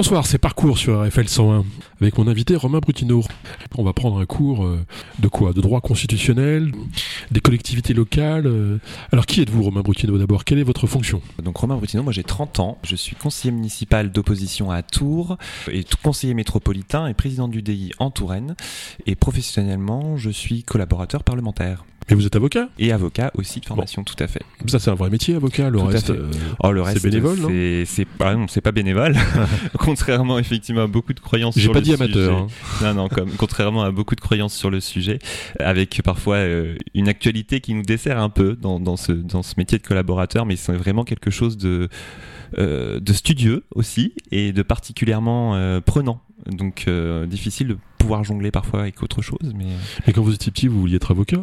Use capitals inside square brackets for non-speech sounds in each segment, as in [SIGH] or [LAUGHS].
Bonsoir, c'est Parcours sur RFL 101 avec mon invité Romain Brutino. On va prendre un cours euh, de quoi? De droit constitutionnel, des collectivités locales. euh. Alors qui êtes-vous Romain Brutino d'abord? Quelle est votre fonction? Donc Romain Brutino, moi j'ai 30 ans, je suis conseiller municipal d'opposition à Tours et conseiller métropolitain et président du DI en Touraine et professionnellement je suis collaborateur parlementaire Mais vous êtes avocat? Et avocat aussi de formation tout à fait. Ça c'est un vrai métier avocat, le Tout reste... euh, Oh le reste bénévole, non? c'est c'est pas non, c'est pas bénévole [LAUGHS] [LAUGHS] contrairement effectivement à beaucoup de croyances J'ai sur pas le dit amateur. sujet. hein. [LAUGHS] Non, non, comme, contrairement à beaucoup de croyances sur le sujet, avec parfois euh, une actualité qui nous dessert un peu dans, dans, ce, dans ce métier de collaborateur, mais c'est vraiment quelque chose de, euh, de studieux aussi et de particulièrement euh, prenant. Donc euh, difficile de pouvoir jongler parfois avec autre chose, mais euh, Mais quand vous étiez petit, vous vouliez être avocat?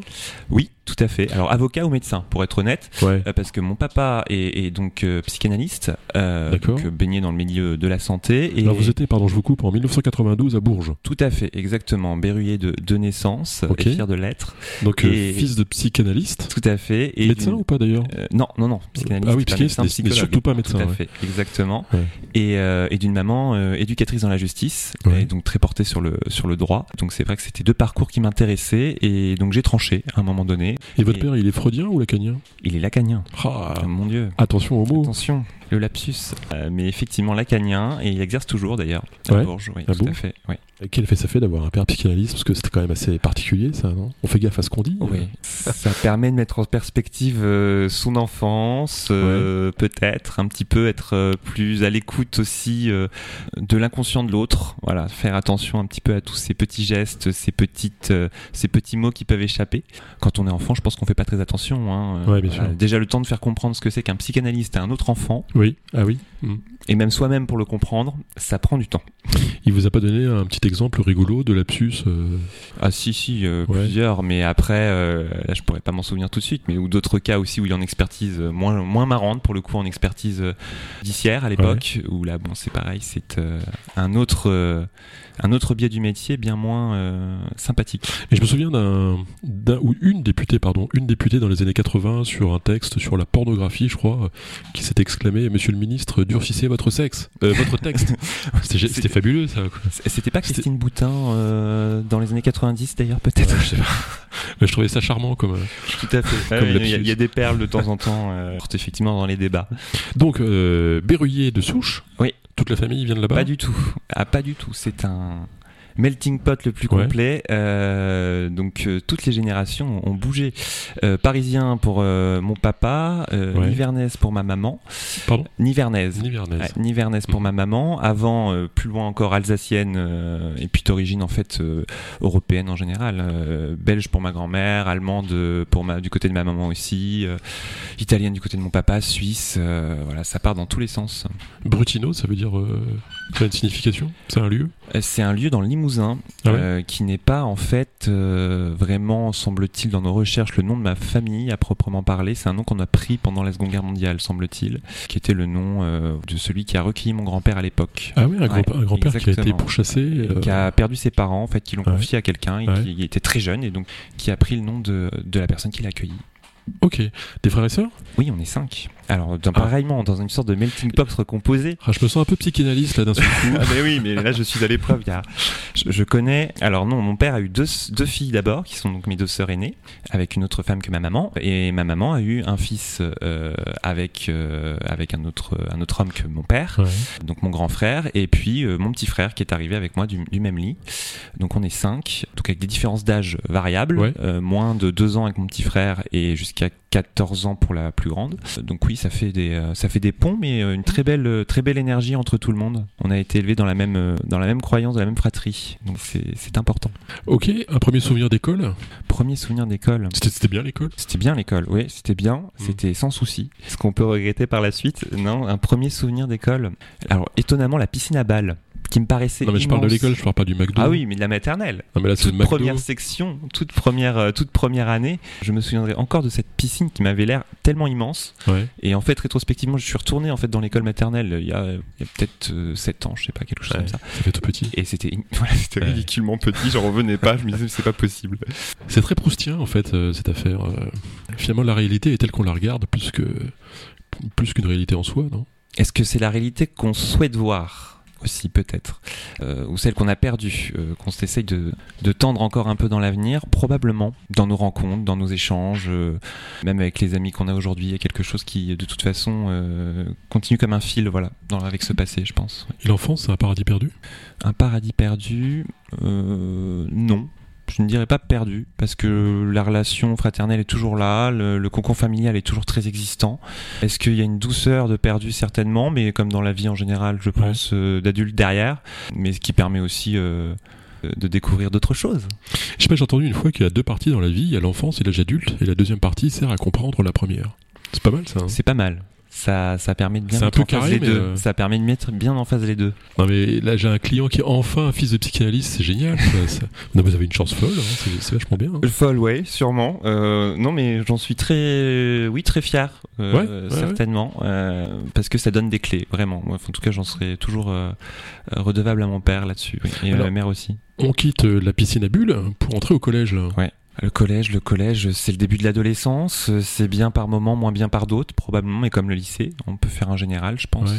Oui, tout à fait. Alors avocat ou médecin, pour être honnête, Ouais. euh, parce que mon papa est, est donc euh, psychanalyste, euh, donc, baigné dans le milieu de la santé. Et Alors vous étiez, pardon, je vous coupe, en 1992 à Bourges. Tout à fait, exactement. Berruyer de, de naissance, Ok. et fier de l'être. Donc Et- fils de psychanalyste? Tout à fait. Et Médecin ou pas d'ailleurs? Non, non, non. Psychanalyste. Ah oui, psychanalyste, médecin, mais- surtout pas médecin, Tout à ouais. fait, exactement. Ouais. Et, et d'une maman éducatrice dans la justice, et donc très portée sur le sur le droit. Donc c'est vrai que c'était deux parcours qui m'intéressaient, et donc j'ai tranché à un moment donné. Et votre père, il est freudien ou lacanien? Il est lacanien. Ah, Oh, mon Dieu. Attention aux mots. Attention, le lapsus. Euh, mais effectivement lacanien, et il exerce toujours d'ailleurs à Ouais. Bourges. Oui, Ah tout bon à fait. Oui. Quel effet ça fait d'avoir un père psychanalyste? Parce que c'était quand même assez particulier, ça, non? On fait gaffe à ce qu'on dit. Oui, ça permet de mettre en perspective euh, son enfance, euh, peut-être un petit peu être euh, plus à l'écoute aussi euh, de l'inconscient de l'autre. Voilà, faire attention un petit peu à tous ces petits gestes, ces petites, euh, ces petits mots qui peuvent échapper. Quand on est enfant, je pense qu'on fait pas très attention. Hein. Ouais, bien sûr. Déjà le temps de faire comprendre ce que c'est qu'un psychanalyste à un autre enfant, Oui, ah oui. Mm. et même soi-même pour le comprendre, ça prend du temps. Il vous a pas donné un petit exemple rigolo de lapsus euh, Ah si si euh, Ouais. plusieurs mais après euh, là je pourrais pas m'en souvenir tout de suite mais ou d'autres cas aussi où il est en expertise euh, moins moins marrante pour le coup en expertise euh, judiciaire à l'époque où là bon c'est pareil c'est euh, un autre euh, un autre biais du métier bien moins euh, sympathique. Et je me souviens d'un, d'un ou une députée, pardon, une députée dans les années 80 sur un texte sur la pornographie, je crois, euh, qui s'est exclamé Monsieur le ministre, durcissez votre sexe, euh, votre texte. [LAUGHS] c'était, fabuleux, ça. Quoi. C'était pas C'était- Christine Boutin euh, dans les années 90 d'ailleurs peut-être. Ouais, je, sais pas. Mais je trouvais ça charmant comme. euh. Tout à fait. Ouais, il, y a, y des perles de temps en temps euh, [LAUGHS] effectivement dans les débats. Donc, euh, Berruyer de souche. Oui. Toute la famille vient de là-bas? Pas du tout. Ah, pas du tout. C'est un melting pot le plus Ouais. complet. Euh, donc euh, toutes les générations ont bougé. Euh, parisien pour euh, mon papa, euh, Ouais. Nivernaise pour ma maman, Pardon. Nivernaise. Nivernaise. Ouais, Nivernaise pour Mhm. ma maman, avant euh, plus loin encore alsacienne euh, et puis d'origine en fait euh, européenne en général, euh, belge pour ma grand-mère, allemande pour ma du côté de ma maman aussi, euh, italienne du côté de mon papa, suisse, euh, voilà, ça part dans tous les sens. Brutino, ça veut dire. Euh, ça a une signification C'est un lieu? C'est un lieu dans le Limousin Ah euh, qui n'est pas en fait euh, vraiment, semble-t-il, dans nos recherches, le nom de ma famille à proprement parler. C'est un nom qu'on a pris pendant la Seconde Guerre mondiale, semble-t-il, qui était le nom euh, de celui qui a recueilli mon grand-père à l'époque. Ah oui, un, Ouais, grand-père qui a été pourchassé. euh, Qui a perdu ses parents, en fait, qui l'ont Ouais. confié à quelqu'un Ouais. qui était très jeune et donc qui a pris le nom de, de la personne qui l'a accueilli. Ok. Des frères et sœurs? Oui, on est cinq. Alors, dans, Ah. pareillement, dans une sorte de melting pot recomposé, ah, Je me sens un peu psychanalyste là d'un seul coup. [LAUGHS] Ah mais oui, mais là je suis à l'épreuve. a- Je, je connais. Alors non, mon père a eu deux, deux filles d'abord, qui sont donc mes deux sœurs aînées, avec une autre femme que ma maman. Et ma maman a eu un fils euh, avec euh, avec un autre un autre homme que mon père, Ouais. donc mon grand frère, et puis euh, mon petit frère qui est arrivé avec moi du, du même lit. Donc on est cinq, donc avec des différences d'âge variables, Ouais. moins de deux ans avec mon petit frère et jusqu'à 14 ans pour la plus grande. Donc oui, ça fait des euh, ça fait des ponts, mais euh, une très belle euh, très belle énergie entre tout le monde. On a été élevés dans la même dans la même croyance, dans la même fratrie. Donc c'est important. Ok, un premier souvenir d'école? Premier souvenir d'école. C'était c'était bien l'école? C'était bien l'école, oui, c'était bien, c'était sans souci. Ce qu'on peut regretter par la suite, non, un premier souvenir d'école. Alors étonnamment, la piscine à balles, qui me paraissait. Non mais je parle de l'école, je parle pas du McDo. Ah oui, mais de la maternelle. Non mais là toute première section, toute première, euh, toute première année, je me souviendrai encore de cette piscine qui m'avait l'air tellement immense. Ouais. Et en fait, rétrospectivement, je suis retourné en fait dans l'école maternelle il y a, il y a peut-être 7 ans, je sais pas, quelque chose Ouais. comme ça. Ça fait tout petit. Et c'était [LAUGHS] voilà, c'était Ouais. ridiculement petit, j'en revenais pas, je me disais c'est pas possible. C'est très proustien en fait euh, cette affaire. euh. Finalement la réalité est telle qu'on la regarde plus que plus qu'une réalité en soi, non? Est-ce que c'est la réalité qu'on souhaite voir? Aussi peut-être, euh, ou celle qu'on a perdue, euh, qu'on essaye de, de, tendre encore un peu dans l'avenir, probablement dans nos rencontres, dans nos échanges, euh, même avec les amis qu'on a aujourd'hui, il y a quelque chose qui de toute façon continue comme un fil, voilà, dans, avec ce passé, je pense. Et l'enfance, c'est un paradis perdu? Un paradis perdu, non je ne dirais pas perdu parce que la relation fraternelle est toujours là, le, le concours familial est toujours très existant. Est-ce qu'il y a une douceur de perdu certainement, mais comme dans la vie en général, je pense ouais. euh, d'adulte derrière, mais ce qui permet aussi euh, de découvrir d'autres choses. Je sais pas, j'ai entendu une fois qu'il y a deux parties dans la vie, il y a l'enfance et l'âge adulte, et la deuxième partie sert à comprendre la première. C'est pas mal ça. Hein c'est pas mal ça, ça permet de bien un mettre peu en face carré, les deux. euh... Ça permet de mettre bien en face les deux. Non mais là j'ai un client qui est enfin un fils de psychanalyste, c'est génial. ça, ça... Non, vous avez une chance folle, hein, c'est vachement bien. Hein. Folle, ouais, sûrement. Euh, non mais j'en suis très, oui, très fier, euh, ouais, ouais, certainement, ouais. parce que ça donne des clés, vraiment. En tout cas, j'en serai toujours euh, redevable à mon père là-dessus, oui. et à ma mère aussi. On quitte la piscine à bulles pour entrer au collège là. Ouais. Le collège, le collège, c'est le début de l'adolescence. C'est bien par moments, moins bien par d'autres, probablement, mais comme le lycée, on peut faire un général, je pense. Ouais.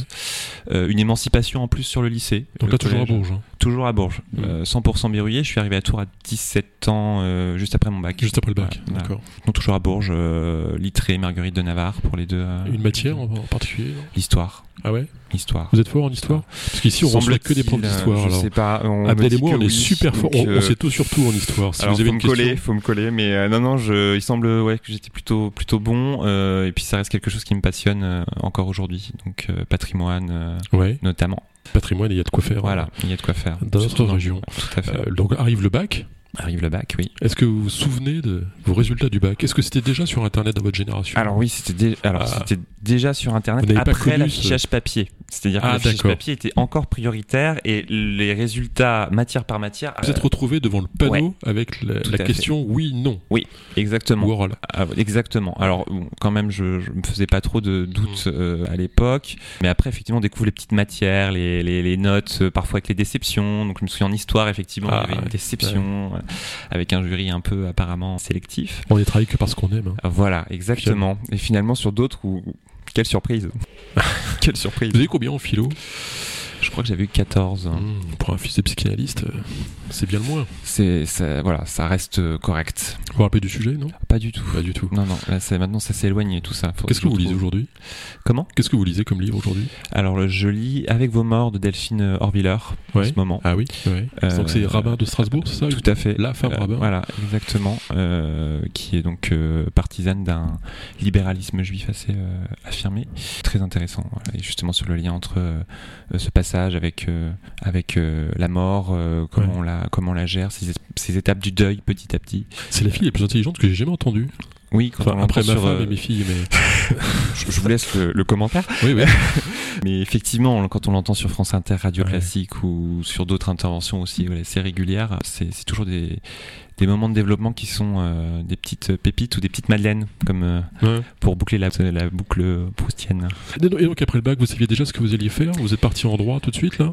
Euh, une émancipation en plus sur le lycée. Donc le là, toujours à Bourges. Hein. Toujours à Bourges. Mmh. Euh, 100% berruyer. Je suis arrivé à Tours à 17 ans, euh, juste après mon bac. Juste après le bac, voilà. d'accord. Donc toujours à Bourges, euh, Littré, Marguerite de Navarre pour les deux. Une matière en particulier L'histoire. Ah ouais Histoire. Vous êtes fort en histoire Parce qu'ici on reçoit que des profs d'histoire. Je sais pas. Abdel et moi on est super fort. On, on, sait tout surtout en histoire. Si alors, vous avez faut une me question... coller, faut me coller. Mais euh, non non, je, il semble ouais que j'étais plutôt plutôt bon. Euh, et puis ça reste quelque chose qui me passionne euh, encore aujourd'hui. Donc patrimoine ouais. notamment. Patrimoine, il y a de quoi faire. Voilà, il y a de quoi faire. Dans notre région. Tout à fait. Donc arrive le bac. Arrive le bac, oui. Est-ce que vous vous souvenez de vos résultats du bac? Est-ce que c'était déjà sur Internet dans votre génération? Alors oui, c'était dé... alors ah. c'était déjà sur Internet après l'affichage ce... papier. C'est-à-dire ah, que l'affichage papier était encore prioritaire et les résultats matière par matière. Vous êtes retrouvé devant le panneau ouais, avec la, la question fait. oui non. Oui, exactement. Ou oral. Ah, exactement. Alors quand même, je, je me faisais pas trop de doutes mmh. euh, à l'époque, mais après effectivement, on découvre les petites matières, les, les, les notes, euh, parfois avec les déceptions. Donc je me souviens en histoire, effectivement, ah, il y avait une déception ouais. Avec un jury un peu apparemment sélectif. On est travaillé que parce qu'on aime. Hein. Voilà, exactement. Finalement. Et finalement sur d'autres où quelle surprise [LAUGHS] Quelle surprise Vous avez combien en philo? Je crois que j'avais eu 14. Mmh, pour un fils de psychanalyste, euh, c'est bien le moins. C'est, ça, voilà, ça reste euh, correct. Vous vous rappelez du sujet, non? Pas du tout. Pas du tout. Non, non, là, c'est, maintenant ça s'est éloigné tout ça. Qu'est-ce que, que vous lisez aujourd'hui? Comment? Qu'est-ce que vous lisez comme livre aujourd'hui? Alors, je lis Avec vos morts de Delphine Orviller ouais. en ce moment. Ah oui, ouais. euh, Donc c'est Rabbin de Strasbourg, c'est ça? Tout à fait. La femme Rabbin. Voilà, exactement. Euh, qui est donc euh, partisane d'un libéralisme juif assez affirmé. Très intéressant. Voilà. Et justement sur le lien entre ce passage avec avec euh, la mort, euh, comment, ouais. on la, comment on la gère, ces, ces, étapes du deuil petit à petit. C'est la fille la plus intelligente que j'ai jamais entendue. Oui, quand enfin, on après ma sur, femme euh... et mes filles, mais [LAUGHS] je, je, vous laisse le, le commentaire. Oui, oui. [LAUGHS] mais effectivement, quand on l'entend sur France Inter, Radio Ouais. Classique ou sur d'autres interventions aussi, voilà, c'est régulière. C'est toujours des, des moments de développement qui sont euh, des petites pépites ou des petites madeleines, comme euh, Ouais. pour boucler la, la boucle proustienne. Et donc- et donc après le bac, vous saviez déjà ce que vous alliez faire? Vous êtes parti en droit tout de suite là?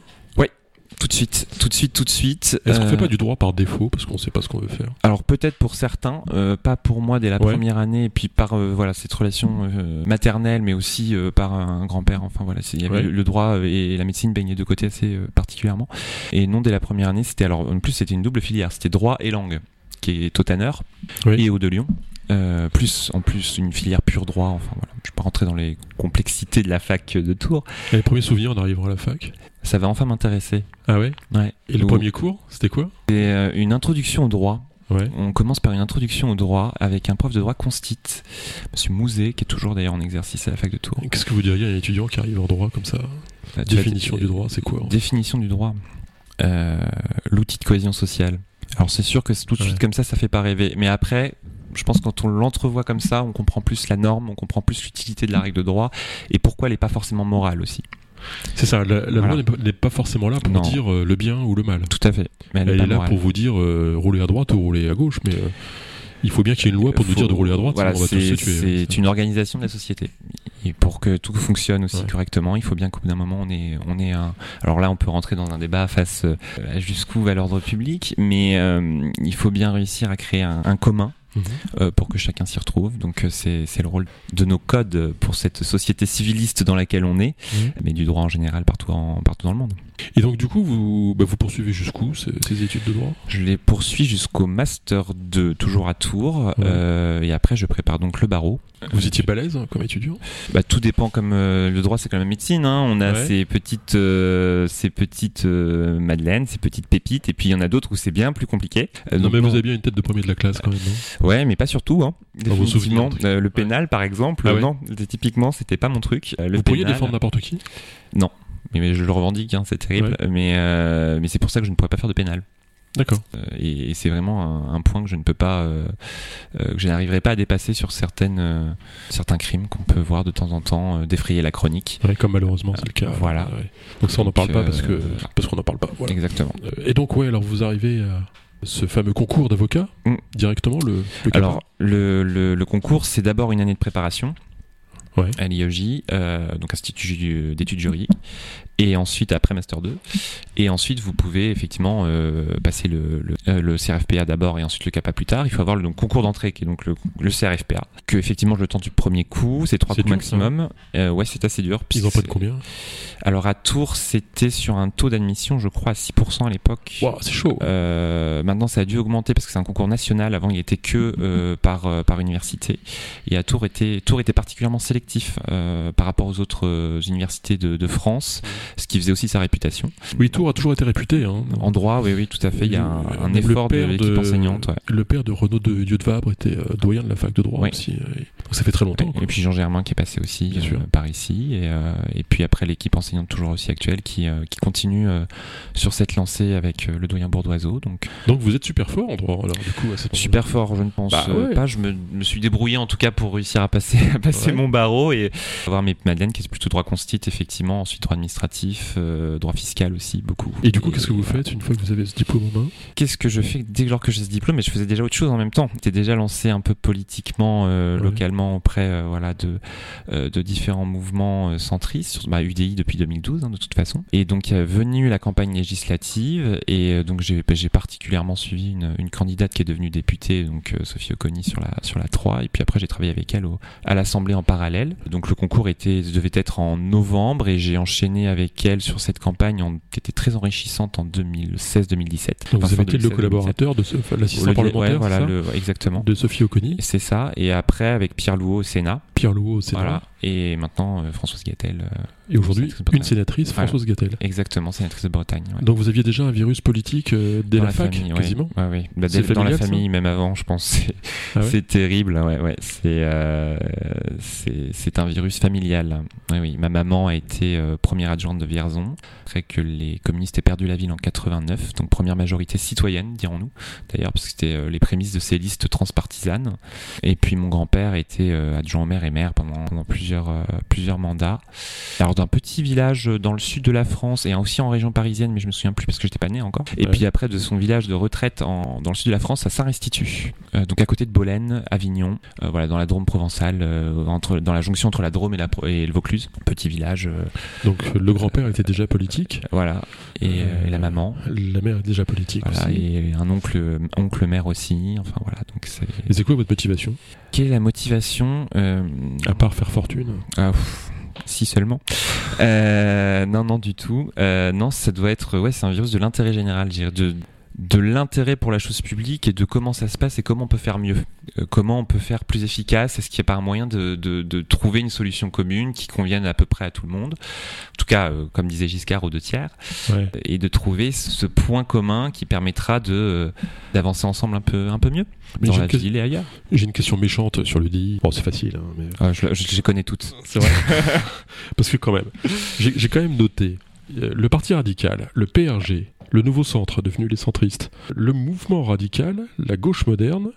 Tout de suite, tout de suite, tout de suite. Est-ce qu'on Euh, fait pas du droit par défaut parce qu'on sait pas ce qu'on veut faire Alors peut-être pour certains, euh, pas pour moi dès la Ouais. première année, et puis par euh, voilà cette relation euh, maternelle, mais aussi euh, par un grand-père. Enfin voilà, c'est- il y avait Ouais. le, droit et la médecine baignaient de côté assez euh, particulièrement. Et non dès la première année, c'était alors en plus c'était une double filière, c'était droit et langue, qui est au Tanner Oui. et au de Lyon. Euh, plus en plus une filière pure droit. Enfin voilà, je vais pas rentrer dans les complexités de la fac de Tours. Et les premiers souvenirs en arrivant à la fac? Ça va enfin m'intéresser. Ah ouais? Ouais. Et le premier cours, c'était quoi? C'est euh, une introduction au droit. Ouais. On commence par une introduction au droit avec un prof de droit constit, Monsieur Mouzet, qui est toujours d'ailleurs en exercice à la fac de Tours. Qu'est-ce que vous diriez à un étudiant qui arrive en droit comme ça? Vas- Définition du droit, c'est quoi Définition du droit. Euh, L'outil de cohésion sociale. Alors c'est sûr que tout de Ouais. suite comme ça, ça fait pas rêver. Mais après, je pense que quand on l'entrevoit comme ça, on comprend plus la norme, on comprend plus l'utilité de la règle de droit et pourquoi elle n'est pas forcément morale aussi. C'est ça, la, la Voilà. loi n'est pas- forcément là pour Non. dire euh, le bien ou le mal. Tout à fait. Mais elle, Elle, est, là morale. pour vous dire euh, rouler à droite ou rouler à gauche, mais euh, il faut bien qu'il y ait une loi pour nous Faut- dire de rouler à droite, voilà, sinon on va tous se c'est- tuer. C'est Ça. une organisation de la société. Et pour que tout fonctionne aussi Ouais. correctement, il faut bien qu'au bout d'un moment, on est, on est un. Alors là, on peut rentrer dans un débat face euh, à jusqu'où va l'ordre public, mais il faut bien réussir à créer un, un commun mhm. pour que chacun s'y retrouve. Donc c'est le rôle de nos codes pour cette société civiliste dans laquelle on est, mhm. mais du droit en général partout, en, partout dans le monde. Et donc du coup, vous, bah, vous poursuivez jusqu'où ces, études de droit? Je les poursuis jusqu'au master 2, toujours à Tours, et après je prépare donc le barreau. Vous étiez balèze hein, comme étudiant? Bah, Tout dépend, comme le droit c'est quand même médecine, hein. on a ces petites, ces petites madeleines, ces petites pépites, et puis il y en a d'autres où c'est bien plus compliqué. non mais vous avez bien une tête de premier de la classe quand même, non? Ouais, mais pas surtout. Hein. Souvenirs euh, le pénal, par exemple, ah non, typiquement, c'était pas mon truc. Euh, le vous pourriez défendre n'importe qui? Non, mais, je le revendique, hein, c'est terrible. Mais, euh, mais c'est pour ça que je ne pourrais pas faire de pénal. D'accord. et, c'est vraiment un, point que je ne peux pas, que je n'arriverai pas à dépasser sur certaines, certains crimes qu'on peut voir de temps en temps défrayer la chronique. comme malheureusement c'est le cas. Voilà. Donc ça on n'en parle pas parce que parce qu'on n'en parle pas. Exactement. et donc ouais alors vous arrivez à ce fameux concours d'avocat mm. directement le, Alors le, le, concours c'est d'abord une année de préparation à l'IEJ, euh, donc Institut d'études juridiques, et ensuite après Master 2. Et ensuite, vous pouvez effectivement euh, passer le, le, euh, le CRFPA d'abord et ensuite le CAPA plus tard. Il faut avoir le donc, concours d'entrée qui est donc le, le, CRFPA, que effectivement je le tente du premier coup, c'est trois coups maximum. Euh, ouais, c'est assez dur. Ils en prennent combien? Alors à Tours, c'était sur un taux d'admission, je crois, à 6% à l'époque. Wow, c'est chaud. Euh, maintenant, ça a dû augmenter parce que c'est un concours national. Avant, il était que euh, par, par université. Et à Tours, était, Tours était particulièrement sélectif par rapport aux autres universités de, de France ce qui faisait aussi sa réputation. Oui, Tours a toujours été réputé. Hein. En droit, oui, oui, tout à fait. Il y a un, effort de l'équipe enseignante. Le père de Renaud de Dieu de Vabre était euh, doyen de la fac de droit aussi. Euh, donc ça fait très longtemps. Et puis Jean Germain qui est passé aussi euh, par ici. Et, et puis après l'équipe enseignante toujours aussi actuelle qui, qui continue sur cette lancée avec le doyen Bourdoiseau. Donc, donc vous êtes super fort en droit alors du coup à Super fort, je ne pense bah, pas. Je me, me, suis débrouillé en tout cas pour réussir à passer, [LAUGHS] à passer mon barreau et avoir mes Madeleine qui est plutôt droit constit effectivement, ensuite droit administratif euh, droit fiscal aussi, beaucoup. Et du coup, qu'est-ce que vous faites une fois que vous avez ce diplôme en main? Qu'est-ce que je fais dès lors que j'ai ce diplôme? Mais je faisais déjà autre chose en même temps. J'étais déjà lancé un peu politiquement, euh, localement, auprès euh, voilà, de, de différents mouvements centristes, sur ma UDI depuis 2012, hein, de toute façon. Et donc, est venu la campagne législative, et donc j'ai particulièrement suivi une, une, candidate qui est devenue députée, donc Sophie Oconi, sur la, sur la 3, et puis après, j'ai travaillé avec elle au, à l'Assemblée en parallèle. Donc, le concours était, devait être en novembre, et j'ai enchaîné avec elle sur cette campagne qui était très enrichissante en 2016-2017. vous avez été le collaborateur de l'assistant parlementaire, voilà, exactement. De Sophie Oconi. C'est ça. Et après avec Pierre Louot au Sénat. Pierre Louot au Sénat. Voilà. Et maintenant euh, Françoise Gattel. Euh, et aujourd'hui, une sénatrice, Françoise Gattel. Exactement, sénatrice de Bretagne. Donc vous aviez déjà un virus politique euh, dès la, fac, quasiment Oui, oui. Bah, dans la famille, même avant, je pense. C'est ah terrible. Ouais, ouais. C'est un virus familial. Oui, oui. Ma maman a été première adjointe de Vierzon, après que les communistes aient perdu la ville en 89, donc première majorité citoyenne, dirons-nous, d'ailleurs, parce que c'était les prémices de ces listes transpartisanes. Et puis mon grand-père était adjoint au maire et maire pendant, pendant plusieurs, plusieurs mandats. Alors d'un petit village dans le sud de la France et aussi en région parisienne, mais je me souviens plus parce que j'étais pas né encore. Et puis après de son village de retraite en, dans le sud de la France à Saint-Restitut, euh, donc à côté de Bolène, Avignon, euh, voilà dans la Drôme provençale, euh, entre dans la jonction entre la Drôme et, la, et le Vaucluse, petit village. Donc le grand-père était déjà politique. Voilà et, la maman. La mère est déjà politique voilà, aussi. Et un oncle oncle mère aussi. Enfin voilà donc c'est. Et c'est quoi votre motivation? Quelle est la motivation À part faire fortune. Ah, si seulement. Euh, non, non, du tout. Euh, non, ça doit être, ouais, c'est un virus de l'intérêt général, je de, de l'intérêt pour la chose publique et de comment ça se passe et comment on peut faire mieux. Euh, comment on peut faire plus efficace? Est-ce qu'il n'y a pas un moyen de, de, de, trouver une solution commune qui convienne à peu près à tout le monde? En tout cas, euh, comme disait Giscard, aux deux tiers. Ouais. Et de trouver ce point commun qui permettra de euh, d'avancer ensemble un peu, un peu mieux mais dans la ville et ailleurs. J'ai une question méchante sur le DI. Bon, c'est facile. Hein, mais... Ah, je, je, les connais toutes. C'est vrai. [LAUGHS] Parce que quand même, j'ai quand même noté le Parti radical, le PRG, le nouveau centre devenu les centristes, le mouvement radical, la gauche moderne,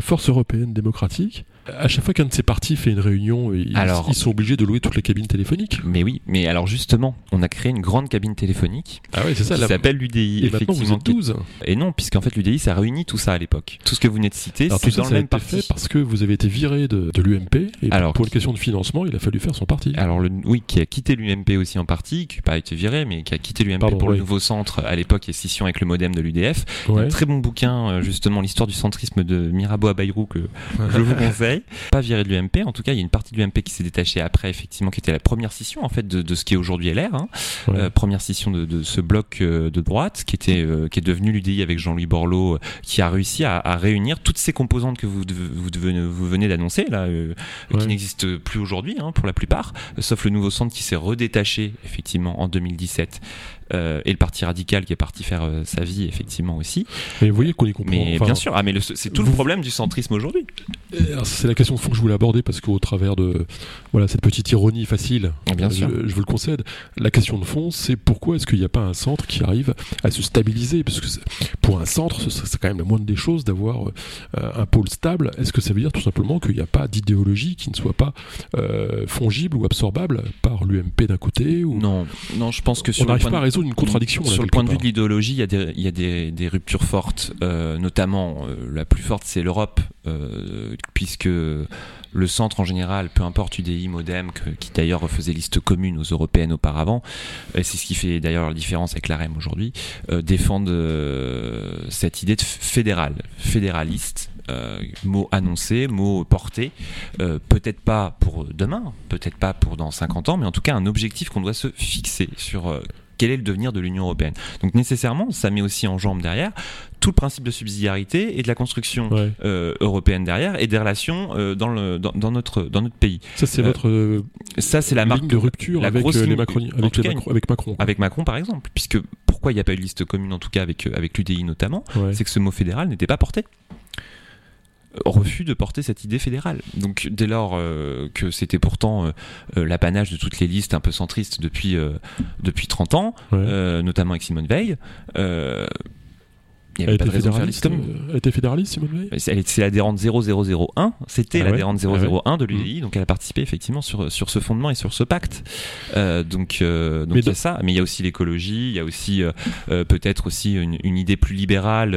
Force européenne démocratique, à chaque fois qu'un de ces partis fait une réunion, ils, Alors- ils sont obligés de louer toutes les cabines téléphoniques. Mais oui, mais alors justement, on a créé une grande cabine téléphonique Ah ouais, c'est ça. qui s'appelle l'UDI. Et maintenant, vous effectivement, êtes qui est- 12. Et non, puisqu'en fait l'UDI ça réunit tout ça à l'époque. Tout ce que vous venez de citer, c'est dans ça le même parti. fait parce que vous avez été viré de, de l'UMP et Alors, pour une question de financement, il a fallu faire son parti. Alors le, oui, qui a quitté l'UMP aussi en partie, qui n'a pas été viré, mais qui a quitté l'UMP Pardon, pour oui. le nouveau centre à l'époque et scission avec le modem de l'UDF. Ouais. Un très bon bouquin, euh, justement, l'histoire du centrisme de Mirabeau à Bayrou que [LAUGHS] je vous conseille. Pas viré de l'UMP, en tout cas, il y a une partie de l'UMP qui s'est détachée après, effectivement, qui était la première scission en fait de, de ce qui est aujourd'hui LR. hein. Ouais. Euh, première scission de, de ce bloc euh, de droite qui était euh, qui est devenu l'UDI avec Jean-Louis Borloo, qui a réussi à, à réunir toutes ces composantes que vous vous, venez d'annoncer là, euh, Ouais. qui n'existent plus aujourd'hui hein, pour la plupart, sauf le nouveau centre qui s'est redétaché effectivement en 2017. Euh, et le parti radical qui est parti faire euh, sa vie effectivement aussi. Mais vous voyez qu'on y comprend. Mais Enfin, bien sûr, ah mais le- c'est tout le problème du centrisme aujourd'hui. Euh, C'est la question fond que je voulais aborder parce qu'au travers de voilà cette petite ironie facile, Ah, bien sûr. Je, vous le concède. La question de fond, c'est pourquoi est-ce qu'il n'y a pas un centre qui arrive à se stabiliser? Parce que pour un centre, c'est quand même la moindre des choses d'avoir euh, un pôle stable. Est-ce que ça veut dire tout simplement qu'il n'y a pas d'idéologie qui ne soit pas euh, fongible ou absorbable par l'UMP d'un côté ou... Non, non, je pense que sur On le n'arrive pas à résoudre une contradiction. là, Sur le point de vue de l'idéologie, il y a des, il y a des, des ruptures fortes, euh, notamment la plus forte, c'est l'Europe, puisque le centre en général, peu importe UDI, Modem, qui d'ailleurs faisait liste commune aux européennes auparavant, et c'est ce qui fait d'ailleurs la différence avec l'AREM aujourd'hui, euh, défendent euh, cette idée de fédéral, fédéraliste. euh, mot annoncé, mot porté, euh, peut-être pas pour demain, peut-être pas pour dans 50 ans, mais en tout cas un objectif qu'on doit se fixer sur quel est le devenir de l'Union européenne. Donc nécessairement, ça met aussi en jambe derrière tout le principe de subsidiarité et de la construction Ouais. euh, européenne derrière et des relations euh, dans, le, dans, dans notre, dans notre pays. Ça, c'est Euh, votre Ça, c'est la marque de rupture la avec, grosse les ligne- Macroni- en avec, tout les cas, Macron- avec Macron. avec Macron, par exemple, puisque pourquoi il n'y a pas eu de liste commune, en tout cas avec, avec l'UDI notamment, Ouais. c'est que ce mot fédéral n'était pas porté. Refus de porter cette idée fédérale. Donc dès lors euh, que c'était pourtant euh, euh, l'apanage de toutes les listes un peu centristes depuis, depuis 30 ans, Ouais. notamment avec Simone Veil, Elle pas était de raison de faire euh, elle était fédéraliste, Simone Veil c'est- l'adhérente 0001, c'était Ah ouais l'adhérente Ah ouais. 001 de l'UDI, donc elle a participé effectivement sur, sur ce fondement et sur ce pacte. Euh, donc euh, donc il y a ça, mais il y a aussi l'écologie, il y a aussi euh, peut-être aussi une, une idée plus libérale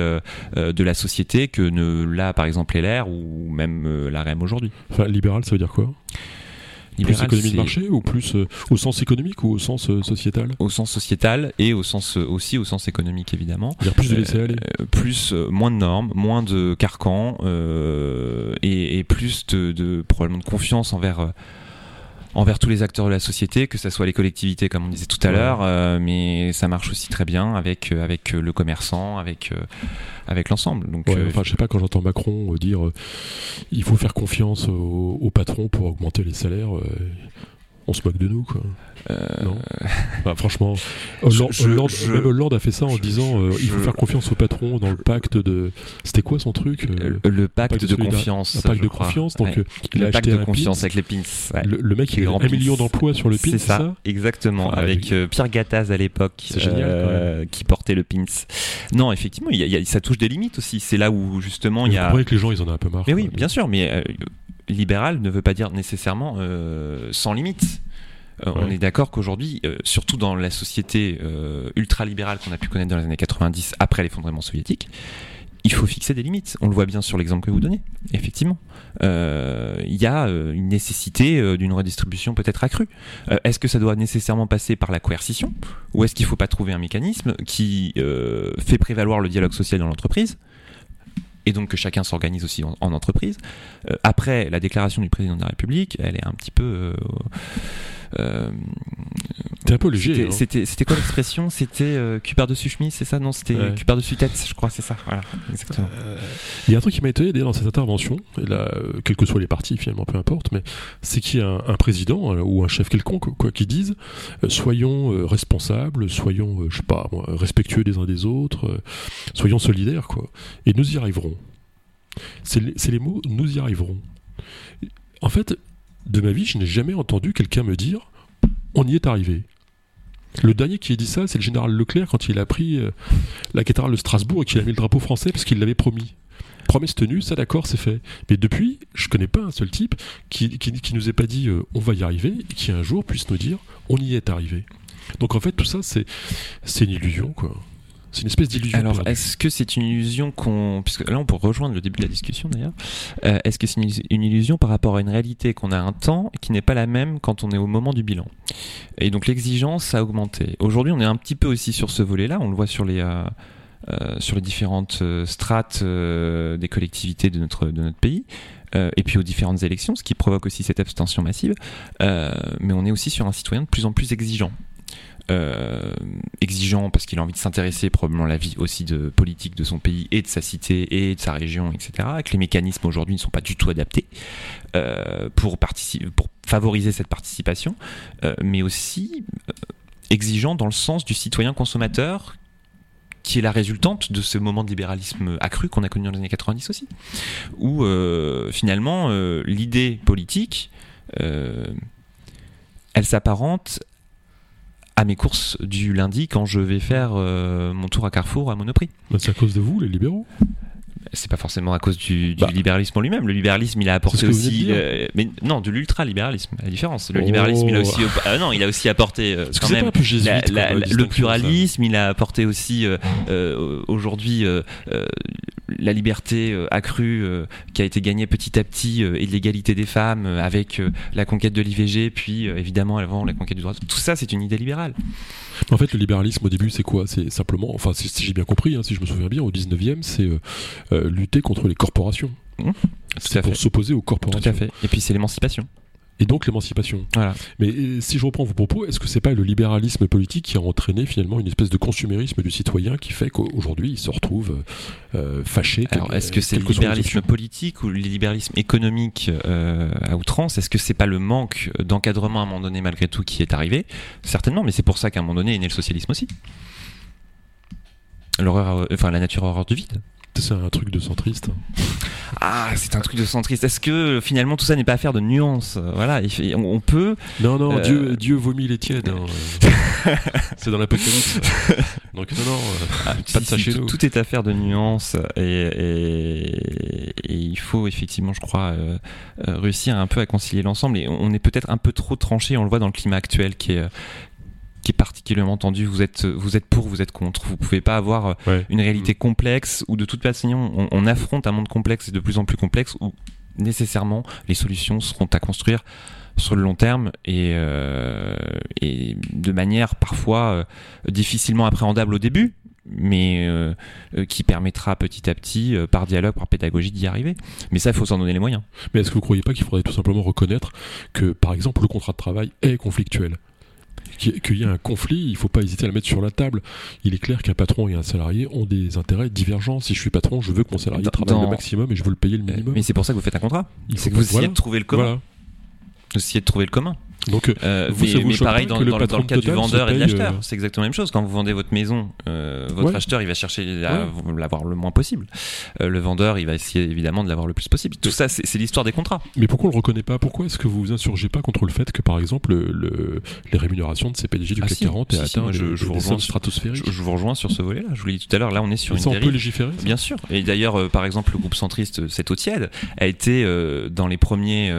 de la société que ne l'a par exemple LR ou même la REM aujourd'hui. Enfin, libéral, ça veut dire quoi? Plus économie de marché ou plus euh, au sens économique ou au sens euh, sociétal? Au sens sociétal et au sens euh, aussi au sens économique évidemment. C'est-à-dire plus de laisser aller. Plus moins de normes, moins de carcans euh, et, et plus de, de probablement de confiance envers envers tous les acteurs de la société, que ce soit les collectivités comme on disait tout à l'heure, euh, mais ça marche aussi très bien avec euh, avec euh, le commerçant, avec avec l'ensemble. Donc Ouais, euh, enfin, je sais pas, quand j'entends Macron dire il faut faire confiance au, au patron pour augmenter les salaires, on se moque de nous, quoi. Euh, Non Enfin, [LAUGHS] Franchement, Hollande, je- Hollande- je- même Hollande a fait ça en je- disant euh, il faut faire confiance au patron dans le pacte de. C'était quoi son truc euh, le, le pacte, pacte de confiance. Un pacte de crois. confiance, donc Ouais. il a le pacte acheté de confiance pins. avec les pins. ouais. Le, le mec, il a un million pins. d'emplois sur le pin, C'est ça, ça exactement, Ah, avec euh, Pierre Gattaz à l'époque, euh, qui portait le pins. Non, effectivement, y a- y a- ça touche des limites aussi. C'est là où justement il Vous y a. comprenez que les gens, ils en ont un peu marre. Mais oui, bien sûr, mais euh, libéral ne veut pas dire nécessairement sans limite. Euh, On est d'accord qu'aujourd'hui, euh, surtout dans la société euh, ultralibérale qu'on a pu connaître dans les années 90 après l'effondrement soviétique, il faut fixer des limites. On le voit bien sur l'exemple que vous donnez, effectivement. Euh, Il y a une nécessité d'une redistribution peut-être accrue. Euh, est-ce que ça doit nécessairement passer par la coercition Ou est-ce qu'il ne faut pas trouver un mécanisme qui euh, fait prévaloir le dialogue social dans l'entreprise et donc que chacun s'organise aussi en, en entreprise? Après la déclaration du président de la République, elle est un petit peu. Euh, T'es un peu léger. c'était- hein. C'était quoi l'expression? C'était euh, cul par-dessus chemise, c'est ça? Non, c'était Ouais. cul par-dessus tête, je crois, c'est ça. Voilà, exactement. Euh, Il y a un truc qui m'a étonné d'ailleurs dans cette intervention, et là, quels que soient les partis finalement, peu importe, mais c'est qu'il y a un, un président ou un chef quelconque, quoi, qui dise soyons responsables, soyons, je sais pas, respectueux des uns des autres, soyons solidaires, quoi. Et nous y arriverons. C'est les, c'est les mots nous y arriverons. En fait, de ma vie, je n'ai jamais entendu quelqu'un me dire on y est arrivé. Le dernier qui a dit ça, c'est le général Leclerc quand il a pris euh, la cathédrale de Strasbourg et qu'il a mis le drapeau français parce qu'il l'avait promis. promesse tenue, ça d'accord, c'est fait. Mais depuis, je connais pas un seul type qui, qui, nous ait pas dit on va y arriver et qui un jour puisse nous dire on y est arrivé. Donc en fait, tout ça, c'est c'est une illusion, quoi. C'est une espèce d'illusion. Alors, est-ce que c'est une illusion qu'on. Puisque là, on peut rejoindre le début de la discussion d'ailleurs. Euh, est-ce que c'est une, illusion par rapport à une réalité qu'on a un temps qui n'est pas la même quand on est au moment du bilan? Et donc, l'exigence a augmenté. Aujourd'hui, on est un petit peu aussi sur ce volet-là. On le voit sur les. Euh, euh, sur les différentes strates des collectivités de notre, de notre pays. et puis aux différentes élections, ce qui provoque aussi cette abstention massive. mais on est aussi sur un citoyen de plus en plus exigeant. Euh, exigeant parce qu'il a envie de s'intéresser probablement à la vie aussi de politique de son pays et de sa cité et de sa région, etc. Que les mécanismes aujourd'hui ne sont pas du tout adaptés euh, pour, pour favoriser cette participation, euh, mais aussi exigeant dans le sens du citoyen consommateur qui est la résultante de ce moment de libéralisme accru qu'on a connu dans les années 90 aussi, où finalement l'idée politique, elle s'apparente à mes courses du lundi quand je vais faire euh, mon tour à Carrefour à Monoprix. Bah, c'est à cause de vous, les libéraux c'est pas forcément à cause du, du bah. libéralisme en lui-même. Le libéralisme, il a apporté aussi, euh, mais non, de l'ultra-libéralisme. La différence. Le libéralisme, il a aussi, ah non, il a aussi apporté euh, quand même le pluralisme. Il a apporté aussi aujourd'hui la liberté accrue qui a été gagnée petit à petit et l'égalité des femmes avec la conquête de l'IVG, puis évidemment avant la conquête du droit. Tout ça, c'est une idée libérale. En fait, le libéralisme au début, c'est quoi? C'est simplement, enfin, si, j'ai bien compris, hein, si je me souviens bien, au 19e, c'est euh, euh, lutter contre les corporations. Mmh. C'est pour s'opposer aux corporations. Tout à fait. Et puis c'est l'émancipation et donc l'émancipation. Voilà. Mais euh, si je reprends vos propos, est-ce que c'est pas le libéralisme politique qui a entraîné finalement une espèce de consumérisme du citoyen qui fait qu'aujourd'hui il se retrouve euh, fâché Alors est-ce que c'est le libéralisme politique ou le libéralisme économique euh, à outrance? Est-ce que c'est pas le manque d'encadrement à un moment donné malgré tout qui est arrivé? Certainement, mais c'est pour ça qu'à un moment donné est né le socialisme aussi. L'horreur, enfin la nature horreur du vide. C'est un truc de centriste. Ah, c'est un truc de centriste. Est-ce que finalement tout ça n'est pas affaire de nuances? Voilà, on peut. Non, non, euh, Dieu, Dieu vomit les tièdes. Hein. [LAUGHS] c'est dans l'apocalypse. Donc non, non, euh, ah, pas de ça chez tout, tout, est affaire de nuances et, il faut effectivement, je crois, euh, réussir un peu à concilier l'ensemble. Et on est peut-être un peu trop tranché. On le voit dans le climat actuel qui est qui est particulièrement tendu. Vous êtes, vous êtes pour, vous êtes contre. Vous pouvez pas avoir euh, une réalité complexe où de toute façon on, on, affronte un monde complexe et de plus en plus complexe où nécessairement les solutions seront à construire sur le long terme et, euh, et de manière parfois euh, difficilement appréhendable au début, mais euh, qui permettra petit à petit, par dialogue, par pédagogie, d'y arriver. Mais ça, il faut s'en donner les moyens. Mais est-ce que vous ne croyez pas qu'il faudrait tout simplement reconnaître que, par exemple, le contrat de travail est conflictuel? Qu'il y a un conflit, il ne faut pas hésiter à le mettre sur la table. Il est clair qu'un patron et un salarié ont des intérêts divergents. Si je suis patron, je veux que mon salarié travaille le maximum et je veux le payer le minimum. Mais c'est pour ça que vous faites un contrat. C'est que vous essayez de trouver le commun. Vous essayez de trouver le commun. Donc, euh, euh, vous, mais, pareil dans, le, cas du vendeur et de l'acheteur, euh, c'est exactement la même chose. Quand vous vendez votre maison, votre acheteur il va chercher à l'avoir le moins possible. le vendeur il va essayer évidemment de l'avoir le plus possible. Tout ça, c'est l'histoire des contrats. Mais pourquoi on le reconnaît pas? Pourquoi est-ce que vous vous insurgez pas contre le fait que par exemple le, les rémunérations de ces PDG du ah CAC 40 aient atteint je, je, vous rejoins stratosphériques? je, vous rejoins sur ce volet-là. Je vous l'ai dit tout à l'heure. Là, on est sur une. Ça, on peut légiférer. Bien sûr. Et d'ailleurs, par exemple, le groupe centriste, cette eau tiède, a été dans les premiers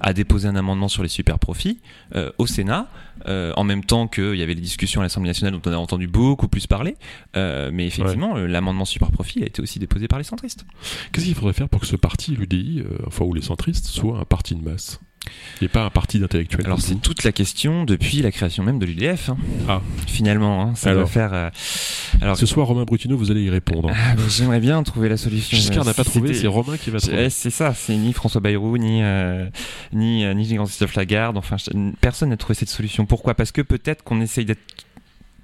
à déposer un amendement sur les super profits au Sénat euh, en même temps qu'il y avait les discussions à l'Assemblée nationale dont on a entendu beaucoup plus parler. Euh, mais effectivement, euh, l'amendement super profit a été aussi déposé par les centristes. Qu'est-ce qu'il faudrait faire pour que ce parti, l'UDI, enfin, ou les centristes, soit un parti de masse? Et pas un parti d'intellectuels. Alors c'est toute la question depuis la création même de l'UDF. Hein. Ah. Finalement, hein, ça alors, faire. Euh, alors ce soir, Romain Brutino, vous allez y répondre. Ah, J'aimerais bien trouver la solution. Giscard n'a pas trouvé, c'est Romain qui va trouver. C'est ça, c'est ni François Bayrou, ni euh, ni euh, ni Jean-Christophe Lagarde. Enfin, personne n'a trouvé cette solution. Pourquoi? Parce que peut-être qu'on essaye d'être,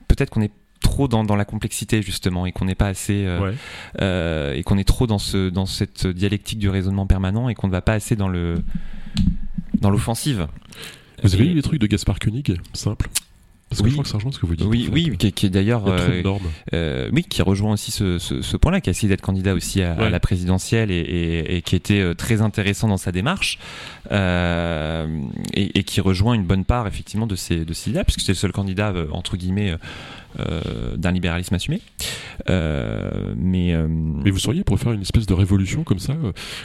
peut-être qu'on est trop dans, dans, la complexité justement et qu'on n'est pas assez euh, euh, et qu'on est trop dans ce dans cette dialectique du raisonnement permanent et qu'on ne va pas assez dans le dans l'offensive. Vous avez lu les trucs de Gaspard Koenig Simple parce que oui. je crois que ça rejoint ce que vous dites. Oui, oui, qui, qui, est d'ailleurs, euh, euh, oui, qui rejoint aussi ce, ce, ce point-là, qui a essayé d'être candidat aussi à, à la présidentielle et, et, et, qui était euh, très intéressant dans sa démarche, euh, et, qui rejoint une bonne part effectivement de ces de ces idées, puisque c'est le seul candidat euh, entre guillemets d'un libéralisme assumé. mais Mais vous seriez pour faire une espèce de révolution comme ça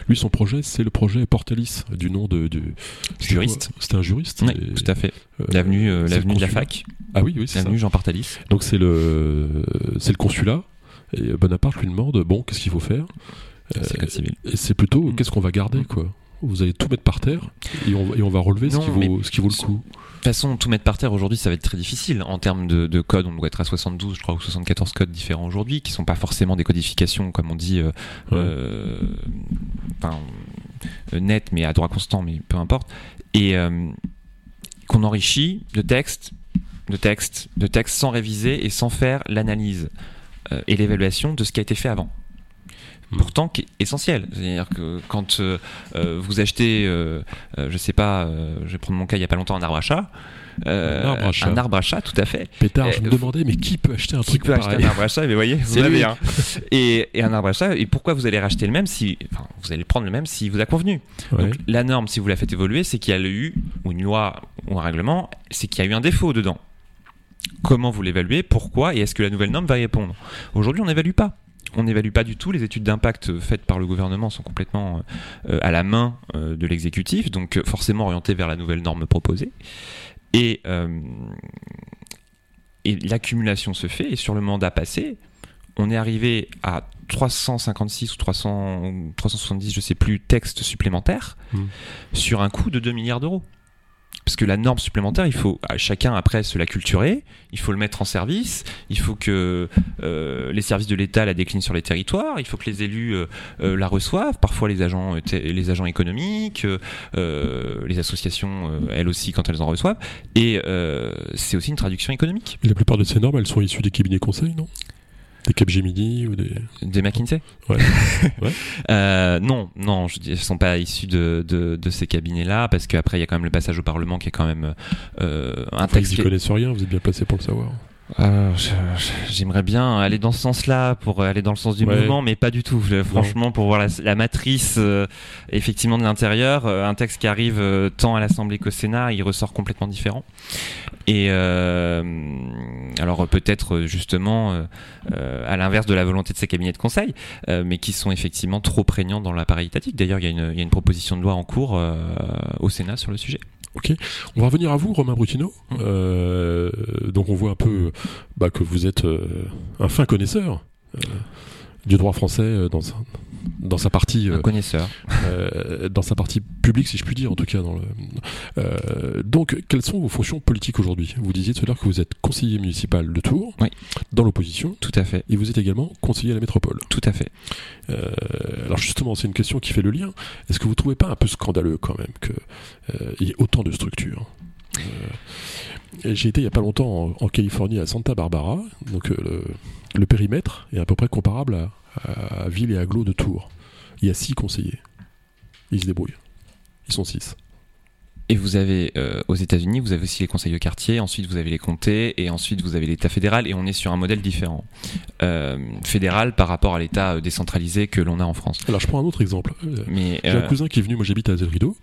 Lui, son projet, c'est le projet Portalis, du nom de. Du, juriste. C'était un juriste Oui, tout à fait. L'avenue l'avenue de la fac. Ah oui, oui, c'est L'avenue Jean Portalis. Donc c'est le, c'est le consulat. Et Bonaparte lui demande bon, qu'est-ce qu'il faut faire? C'est c'est plutôt qu'est-ce qu'on va garder, quoi? Vous allez tout mettre par terre et on, et on va relever ce, qui vaut, ce qui vaut le coup. De toute façon, tout mettre par terre aujourd'hui, ça va être très difficile. En termes de, de code, on doit être à 72, je crois, ou 74 codes différents aujourd'hui, qui sont pas forcément des codifications, comme on dit, euh, euh, net, mais à droit constant, mais peu importe. Et euh, qu'on enrichit de texte, de texte, de texte sans réviser et sans faire l'analyse et l'évaluation de ce qui a été fait avant. Pourtant qui est essentiel. C'est-à-dire que quand euh, euh, vous achetez, euh, je sais pas, je vais prendre mon cas il y a pas longtemps, un arbre à chat. un, arbre à chat. un arbre à chat, tout à fait. Pétard, je me demandais, mais qui peut acheter un truc peut pareil acheter un arbre à chat Mais voyez, [LAUGHS] vous avez un. Et, et, un arbre à chat, et pourquoi vous allez racheter le même si. Enfin, vous allez prendre le même s'il vous a convenu? Donc, la norme, si vous la faites évoluer, c'est qu'il y a eu, ou une loi, ou un règlement, c'est qu'il y a eu un défaut dedans. Comment vous l'évaluez? Pourquoi? Et est-ce que la nouvelle norme va y répondre? Aujourd'hui, on n'évalue pas on n'évalue pas du tout. Les études d'impact faites par le gouvernement sont complètement euh, à la main euh, de l'exécutif, donc euh, forcément orientées vers la nouvelle norme proposée. Et, et l'accumulation se fait, et sur le mandat passé, on est arrivé à 356 ou 300, 370, je sais plus, textes supplémentaires mmh. sur un coût de 2 milliards d'euros. Parce que la norme supplémentaire, il faut à chacun après se la culturer, il faut le mettre en service, il faut que euh, les services de l'État la déclinent sur les territoires, il faut que les élus euh, euh, la reçoivent, parfois les agents, les agents économiques, les associations, elles aussi quand elles en reçoivent, et c'est aussi une traduction économique. la plupart de ces normes, elles sont issues des cabinets conseils, non? Des Capgemini ou des... Des McKinsey ouais. [LAUGHS] euh, Non, non, je ne sont pas issus de, de, de ces cabinets-là, parce qu'après, il y a quand même le passage au Parlement qui est quand même euh, un texte... Vous n'y connaissez rien, vous êtes bien placé pour le savoir. Euh, j'aimerais bien aller dans ce sens-là pour aller dans le sens du mouvement, mais pas du tout. franchement, pour voir la, matrice euh, effectivement de l'intérieur, euh, un texte qui arrive tant à l'Assemblée qu'au Sénat, il ressort complètement différent. Et alors peut-être justement à l'inverse de la volonté de ces cabinets de conseil, mais qui sont effectivement trop prégnants dans l'appareil étatique. D'ailleurs, il y, y, a une proposition de loi en cours au Sénat sur le sujet. Ok, on va revenir à vous, Romain Brutino. Euh, donc on voit un peu bah, que vous êtes euh, un fin connaisseur euh, du droit français dans, dans sa partie un connaisseur. euh, dans sa partie publique si je puis dire en tout cas dans le euh, donc quelles sont vos fonctions politiques aujourd'hui? Vous disiez tout à l'heure que vous êtes conseiller municipal de Tours oui. dans l'opposition tout à fait. et vous êtes également conseiller à la métropole. Tout à fait. Euh, alors justement c'est une question qui fait le lien. Est-ce que vous trouvez pas un peu scandaleux quand même que il y ait autant de structures? J'ai été il y a pas longtemps en, Californie à Santa Barbara. Donc le, le périmètre est à peu près comparable à à Ville et à Glo de Tours. Il y a six conseillers. Ils se débrouillent. Ils sont six. Et vous avez euh, aux États-Unis, vous avez aussi les conseils de quartier, ensuite vous avez les comtés, et ensuite vous avez l'État fédéral, et on est sur un modèle différent. Euh, fédéral par rapport à l'État euh, décentralisé que l'on a en France. Alors je prends un autre exemple. J'ai un cousin qui est venu, moi j'habite à Azelrido,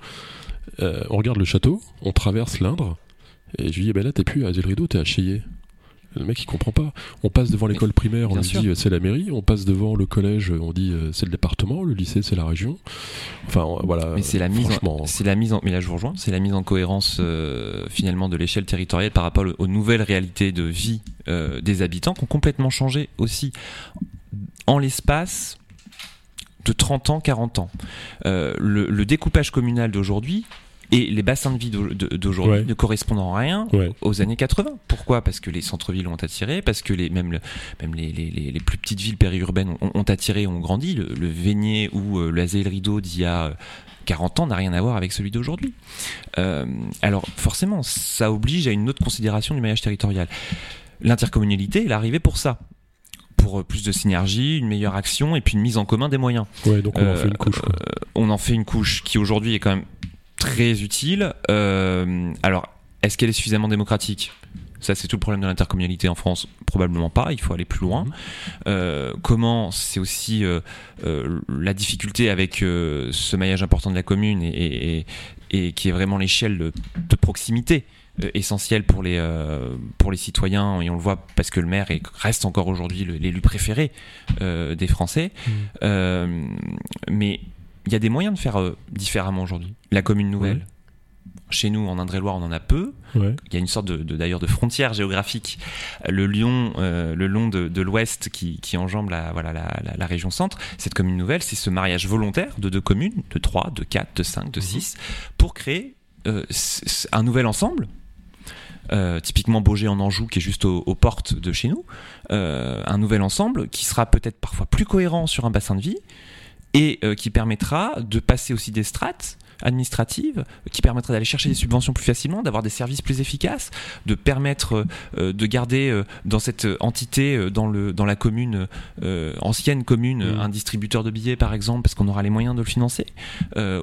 on regarde le château, on traverse l'Indre, et je lui dis, eh ben là t'es plus à Azelrido, t'es à Cheyé. Le mec il comprend pas. On passe devant l'école primaire, on lui dit euh, c'est la mairie. On passe devant le collège, on dit euh, c'est le département. Le lycée c'est la région. Enfin voilà. Mais c'est la mise, c'est la mise en, mais là je vous rejoins, c'est la mise en cohérence euh, finalement de l'échelle territoriale par rapport aux nouvelles réalités de vie des habitants qui ont complètement changé aussi en l'espace de 30 ans, 40 ans. le, découpage communal d'aujourd'hui et les bassins de vie d'aujourd'hui ne correspondent en rien aux années 80. Pourquoi? Parce que les centres-villes ont attiré, parce que les, même, même les, les, les, plus petites villes périurbaines ont, ont attiré, ont grandi. Le, le Vénier ou euh, le Rideau d'il y a 40 ans n'a rien à voir avec celui d'aujourd'hui. Euh, alors forcément, ça oblige à une autre considération du maillage territorial. L'intercommunalité, elle est arrivée pour ça pour plus de synergie, une meilleure action et puis une mise en commun des moyens. Ouais, donc on en fait une couche. Euh, on en fait une couche qui aujourd'hui est quand même très utile. Euh, alors, est-ce qu'elle est suffisamment démocratique? Ça, c'est tout le problème de l'intercommunalité en France. Probablement pas. Il faut aller plus loin. Euh, comment C'est aussi euh, la difficulté avec ce maillage important de la commune et, et, qui est vraiment l'échelle de, proximité. essentiel pour les, pour les citoyens, et on le voit parce que le maire est, reste encore aujourd'hui l'élu préféré des Français. Mmh. mais il y a des moyens de faire différemment aujourd'hui. La commune nouvelle. Chez nous, en Indre-et-Loire, on en a peu. Il y a une sorte de, d'ailleurs de frontière géographique, le Lyon, euh, le long de, l'Ouest qui, qui, enjambe la, voilà, la, région centre. Cette commune nouvelle, c'est ce mariage volontaire de deux communes, de trois, de quatre, de cinq, de mhm. six, pour créer euh, un nouvel ensemble. Euh, typiquement Beaugé en Anjou qui est juste aux, portes de chez nous, un nouvel ensemble qui sera peut-être parfois plus cohérent sur un bassin de vie et qui permettra de passer aussi des strates administrative qui permettrait d'aller chercher des subventions plus facilement, d'avoir des services plus efficaces, de permettre euh, de garder euh, dans cette entité, euh, dans, le, dans la commune, ancienne commune, mmh. un distributeur de billets par exemple, parce qu'on aura les moyens de le financer,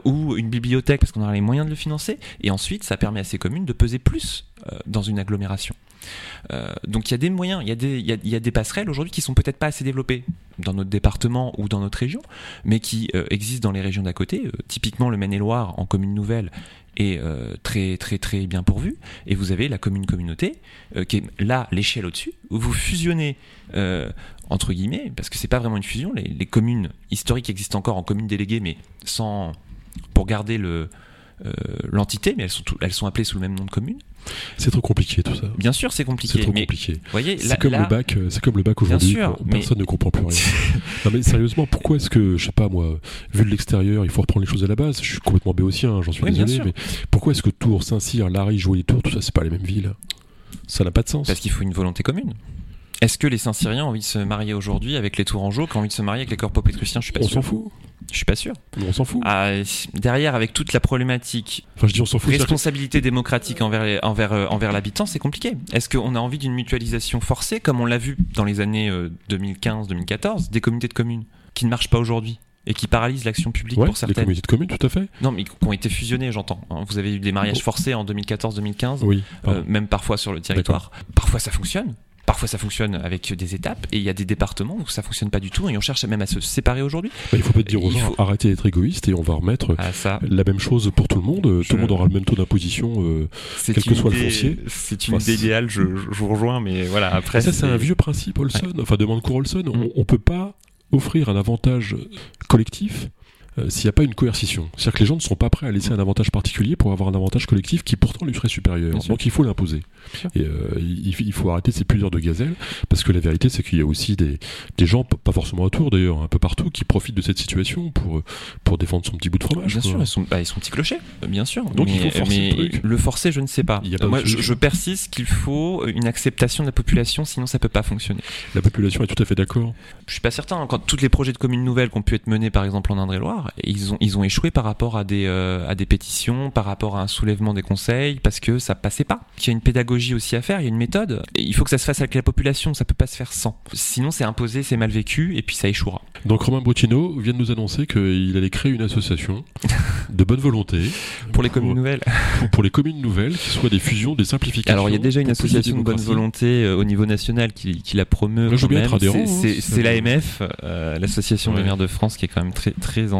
ou une bibliothèque parce qu'on aura les moyens de le financer, et ensuite ça permet à ces communes de peser plus dans une agglomération. Euh, donc il y a des moyens, il y, a des, y a, des passerelles aujourd'hui qui sont peut-être pas assez développées dans notre département ou dans notre région, mais qui euh, existent dans les régions d'à côté. Euh, typiquement le Maine-et-Loire en commune nouvelle est très très très bien pourvu, et vous avez la commune communauté qui est là l'échelle au-dessus où vous fusionnez entre guillemets parce que c'est pas vraiment une fusion. Les, communes historiques existent encore en commune déléguée, mais sans pour garder le l'entité, mais elles sont, elles sont appelées sous le même nom de commune. C'est trop compliqué tout ça. Bien sûr, c'est compliqué. C'est trop compliqué. Voyez, c'est comme, le bac, euh, c'est comme le bac aujourd'hui. Personne ne comprend plus rien. [LAUGHS] non mais sérieusement, pourquoi est-ce que, je sais pas moi, vu de l'extérieur, il faut reprendre les choses à la base? Je suis complètement béotien, j'en suis désolé, mais pourquoi est-ce que Tours, Saint-Cyr, Larry, Jouer les Tours, tout ça, c'est pas les mêmes villes? Ça n'a pas de sens. Parce qu'il faut une volonté commune. Est-ce que les Saint-Cyriens ont envie de se marier aujourd'hui avec les Tourangeaux qui ont envie de se marier avec les corps pétruciens Je suis pas On s'en fout. Je suis pas sûr. On s'en fout. Ah, derrière, avec toute la problématique, enfin, je dis on s'en fout, responsabilité démocratique envers envers euh, envers l'habitant, c'est compliqué. Est-ce qu'on a envie d'une mutualisation forcée, comme on l'a vu dans les années 2015-2014, euh, des communautés de communes qui ne marchent pas aujourd'hui et qui paralysent l'action publique pour certaines? Les communautés de communes, tout à fait. Non, mais qui ont été fusionnées, j'entends. Hein. Vous avez eu des mariages forcés en 2014-2015, oui, euh, même parfois sur le territoire. Parfois ça fonctionne, Parfois ça fonctionne avec des étapes et il y a des départements où ça fonctionne pas du tout et on cherche même à se séparer aujourd'hui. Bah, il faut pas dire aux gens arrêtez d'être égoïste et on va remettre ah, la même chose pour tout le monde. Tout le monde aura le même taux d'imposition, euh, quel que soit le foncier. C'est une idée idéale, je, vous rejoins, mais voilà. Après, ça c'est un vieux principe Olson, enfin demande cour Olson. On, mm. on peut pas offrir un avantage collectif euh, s'il n'y a pas une coercition. C'est-à-dire que les gens ne sont pas prêts à laisser un avantage particulier pour avoir un avantage collectif qui pourtant lui serait supérieur. Donc il faut l'imposer. Et euh, il, faut arrêter ces plusieurs de gazelle parce que la vérité c'est qu'il y a aussi des, des gens, pas forcément autour d'ailleurs, un peu partout, qui profitent de cette situation pour, pour défendre son petit bout de fromage. Bien sûr, ils sont, bah, ils sont petits clochers, bien sûr. Donc il faut forcer le, truc. le forcer, je ne sais pas. Moi, je, persiste qu'il faut une acceptation de la population, sinon ça peut pas fonctionner. La population est tout à fait d'accord. Je suis pas certain. Quand tous les projets de communes nouvelles qui ont pu être menés, par exemple en Indre-et-Loire, ils ont, ils ont échoué par rapport à des, euh, à des pétitions, par rapport à un soulèvement des conseils, parce que ça passait pas. Il y a une pédagogie aussi à faire, il y a une méthode. Et il faut que ça se fasse avec la population, ça peut pas se faire sans. Sinon, c'est imposé, c'est mal vécu, et puis ça échouera. Donc Romain Brutino vient de nous annoncer qu'il allait créer une association de bonne volonté. [LAUGHS] pour les communes nouvelles. Pour, les communes nouvelles, qui soient des fusions, des simplifications. Alors il y a déjà une association de bonne volonté euh, au niveau national qui, qui la promeut. C'est l'AMF, euh, l'association des maires de France, qui est quand même très, très, en,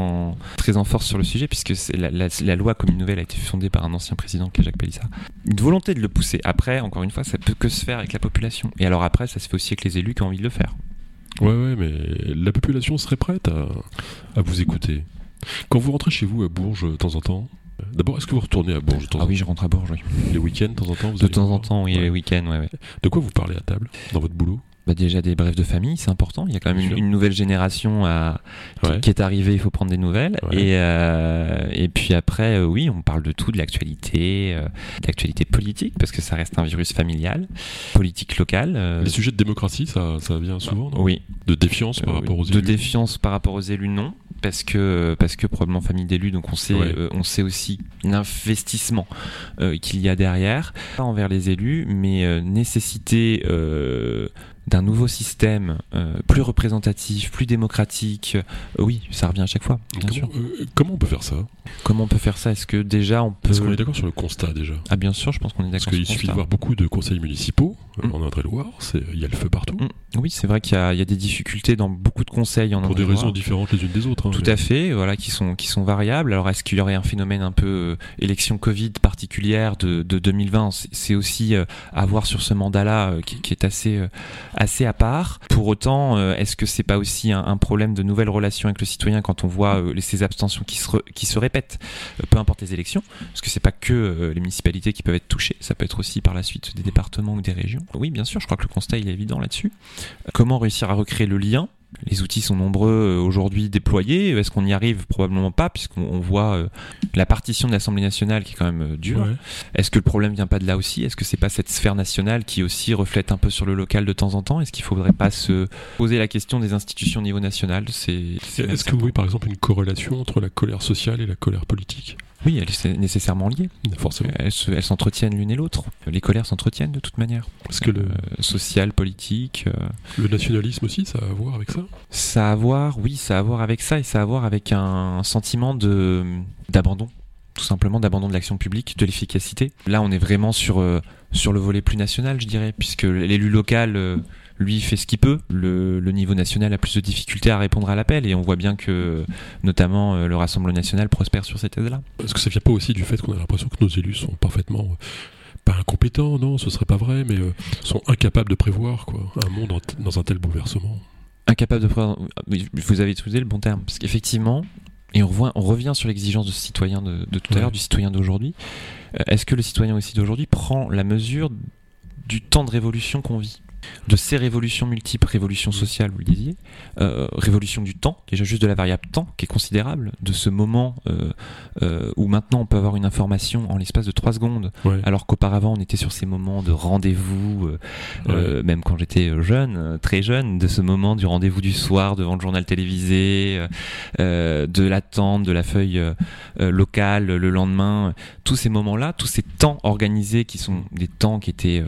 très en force sur le sujet, puisque la, la, loi commune nouvelle a été fondée par un ancien président qui est Jacques Pélissard. Une volonté de le pousser. Après, encore une fois, ça peut que se faire avec la population. Et alors après, ça se fait aussi avec les élus qui ont envie de le faire. Ouais, ouais, mais la population serait prête à, à vous écouter. Quand vous rentrez chez vous à Bourges de temps en temps, D'abord, est-ce que vous retournez à Bourges de temps Ah oui, je rentre à Bourges, oui. Les week-ends, de temps en temps vous De temps en temps, oui, les week-ends, ouais, ouais. De quoi vous parlez à table dans votre boulot? Bah déjà des brefs de famille, c'est important. Il y a quand même une, nouvelle génération à, qui, est arrivée, il faut prendre des nouvelles. Et, euh, et puis après, euh, oui, on parle de tout, de l'actualité, euh, d'actualité politique, parce que ça reste un virus familial, politique locale. Les sujets de démocratie, ça, ça vient souvent, non? Oui. De défiance par rapport aux élus. De défiance par rapport aux élus, non. Parce que parce que probablement famille d'élus donc on sait on sait aussi l'investissement qu'il y a derrière. Pas envers les élus mais nécessité d'un nouveau système plus représentatif, plus démocratique, oui, ça revient à chaque fois. Bien comment, sûr. comment on peut faire ça? Comment on peut faire ça? Est-ce que déjà on peut. Est-ce qu'on est d'accord sur le constat déjà? Ah bien sûr, je pense qu'on est d'accord. Parce qu'il suffit de voir beaucoup de conseils municipaux mm. en Indre-et-Loire, il y a le feu partout. Mm. Oui, c'est vrai qu'il y, y, a des difficultés dans beaucoup de conseils en Pour des raisons différentes les unes des autres. Hein, Tout à fait, voilà, qui sont, qui sont variables. Alors est-ce qu'il y aurait un phénomène un peu euh, élection Covid particulière de, de 2020 C'est aussi euh, à voir sur ce mandat-là euh, qui, qui, est assez, assez à part. Pour autant, est-ce que c'est pas aussi un, problème de nouvelles relations avec le citoyen quand on voit ces abstentions qui se, répètent, peu importe les élections? Parce que c'est pas que les municipalités qui peuvent être touchées, ça peut être aussi par la suite des départements ou des régions. Oui, bien sûr, je crois que le constat est évident là-dessus. Comment réussir à recréer le lien les outils sont nombreux euh, aujourd'hui déployés. Est-ce qu'on y arrive? Probablement pas, puisqu'on voit euh, la partition de l'Assemblée nationale qui est quand même euh, dure. Est-ce que le problème vient pas de là aussi? Est-ce que c'est pas cette sphère nationale qui aussi reflète un peu sur le local de temps en temps? Est-ce qu'il faudrait pas se poser la question des institutions au niveau national? Est-ce que vous voyez par exemple une corrélation entre la colère sociale et la colère politique? Oui, elles sont nécessairement liées. Forcément. Elles s'entretiennent l'une et l'autre. Les colères s'entretiennent de toute manière. Parce que le euh, social, politique. Euh, le nationalisme aussi, ça a à voir avec ça? Ça a à voir, oui, ça a à voir avec ça et ça a à voir avec un sentiment de d'abandon tout simplement d'abandon de l'action publique, de l'efficacité. Là, on est vraiment sur, euh, sur le volet plus national, je dirais, puisque l'élu local lui fait ce qu'il peut. Le, niveau national a plus de difficultés à répondre à l'appel et on voit bien que notamment euh, le Rassemblement national prospère sur cette thèse-là. Est-ce que ça vient pas aussi du fait qu'on a l'impression que nos élus sont parfaitement euh, pas incompétents, non, ce serait pas vrai, mais euh, sont incapables de prévoir quoi, un monde dans un tel bouleversement? Incapables de prévoir. Vous avez utilisé le bon terme, parce qu'effectivement, et on, on, revient sur l'exigence de citoyen de, tout à l'heure, du citoyen d'aujourd'hui. Est-ce que le citoyen aussi d'aujourd'hui prend la mesure du temps de révolution qu'on vit? De ces révolutions multiples, révolution sociale, vous le disiez, euh, révolution du temps, déjà juste de la variable temps, qui est considérable, de ce moment euh, euh, où maintenant on peut avoir une information en l'espace de 3 secondes, alors qu'auparavant on était sur ces moments de rendez-vous, même quand j'étais jeune, très jeune, de ce moment du rendez-vous du soir devant le journal télévisé, de l'attente, de la feuille locale le lendemain, tous ces moments-là, tous ces temps organisés qui sont des temps qui étaient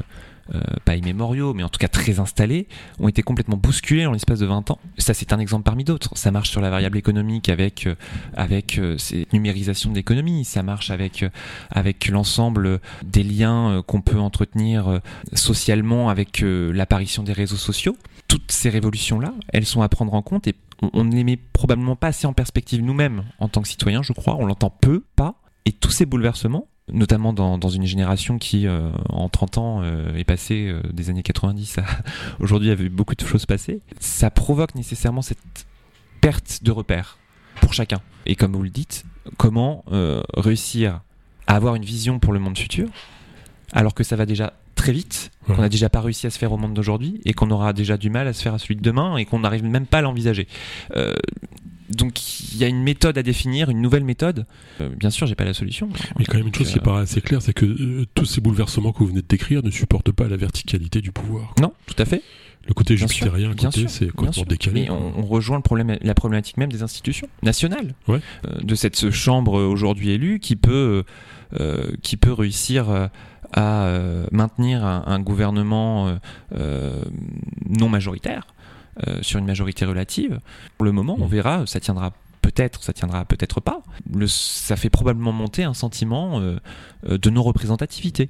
euh, pas immémoriaux, mais en tout cas très installés, ont été complètement bousculés en l'espace de 20 ans. Ça, c'est un exemple parmi d'autres. Ça marche sur la variable économique avec, euh, avec euh, cette numérisation de l'économie. Ça marche avec, avec l'ensemble des liens qu'on peut entretenir socialement avec l'apparition des réseaux sociaux. Toutes ces révolutions-là, elles sont à prendre en compte et on ne les met probablement pas assez en perspective nous-mêmes en tant que citoyens, je crois. On l'entend peu, pas. Et tous ces bouleversements, notamment dans, dans, une génération qui, euh, en 30 ans, euh, est passée euh, des années 90 à [LAUGHS] aujourd'hui, a vu beaucoup de choses passer, ça provoque nécessairement cette perte de repères pour chacun. Et comme vous le dites, comment réussir à avoir une vision pour le monde futur, alors que ça va déjà très vite, qu'on n'a déjà pas réussi à se faire au monde d'aujourd'hui, et qu'on aura déjà du mal à se faire à celui de demain, et qu'on n'arrive même pas à l'envisager donc il y a une méthode à définir, une nouvelle méthode. Euh, bien sûr, j'ai pas la solution. Mais quand même une chose qui paraît assez claire, c'est que euh, tous ces bouleversements que vous venez de décrire ne supportent pas la verticalité du pouvoir. Non, tout à fait. Le côté jupitérien, côté, c'est complètement décalé. Mais on, rejoint le problème, la problématique même des institutions nationales, ouais. Euh, de cette chambre aujourd'hui élue qui peut, qui peut réussir à maintenir un, un gouvernement non majoritaire euh, sur une majorité relative. Pour le moment, on mm. verra, ça tiendra peut-être, ça tiendra peut-être pas. Le, ça fait probablement monter un sentiment euh, euh, de non-représentativité.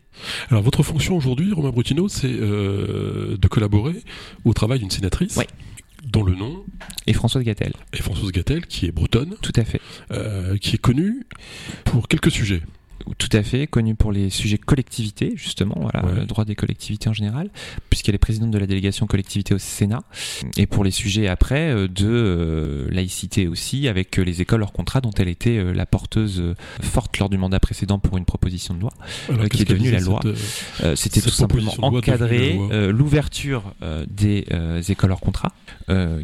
Alors votre fonction aujourd'hui, Romain Brutino, c'est de collaborer au travail d'une sénatrice. dont le nom est Françoise Gattel. Et Françoise Gattel, qui est bretonne. Tout à fait. qui est connue pour quelques sujets tout à fait, connue pour les sujets collectivité, justement, voilà, le droit des collectivités en général, puisqu'elle est présidente de la délégation collectivité au Sénat, et pour les sujets après euh, de euh, laïcité aussi, avec euh, les écoles hors contrat, dont elle était la porteuse forte lors du mandat précédent pour une proposition de loi, qui est devenue la loi. C'était tout simplement encadrer l'ouverture des écoles hors contrat,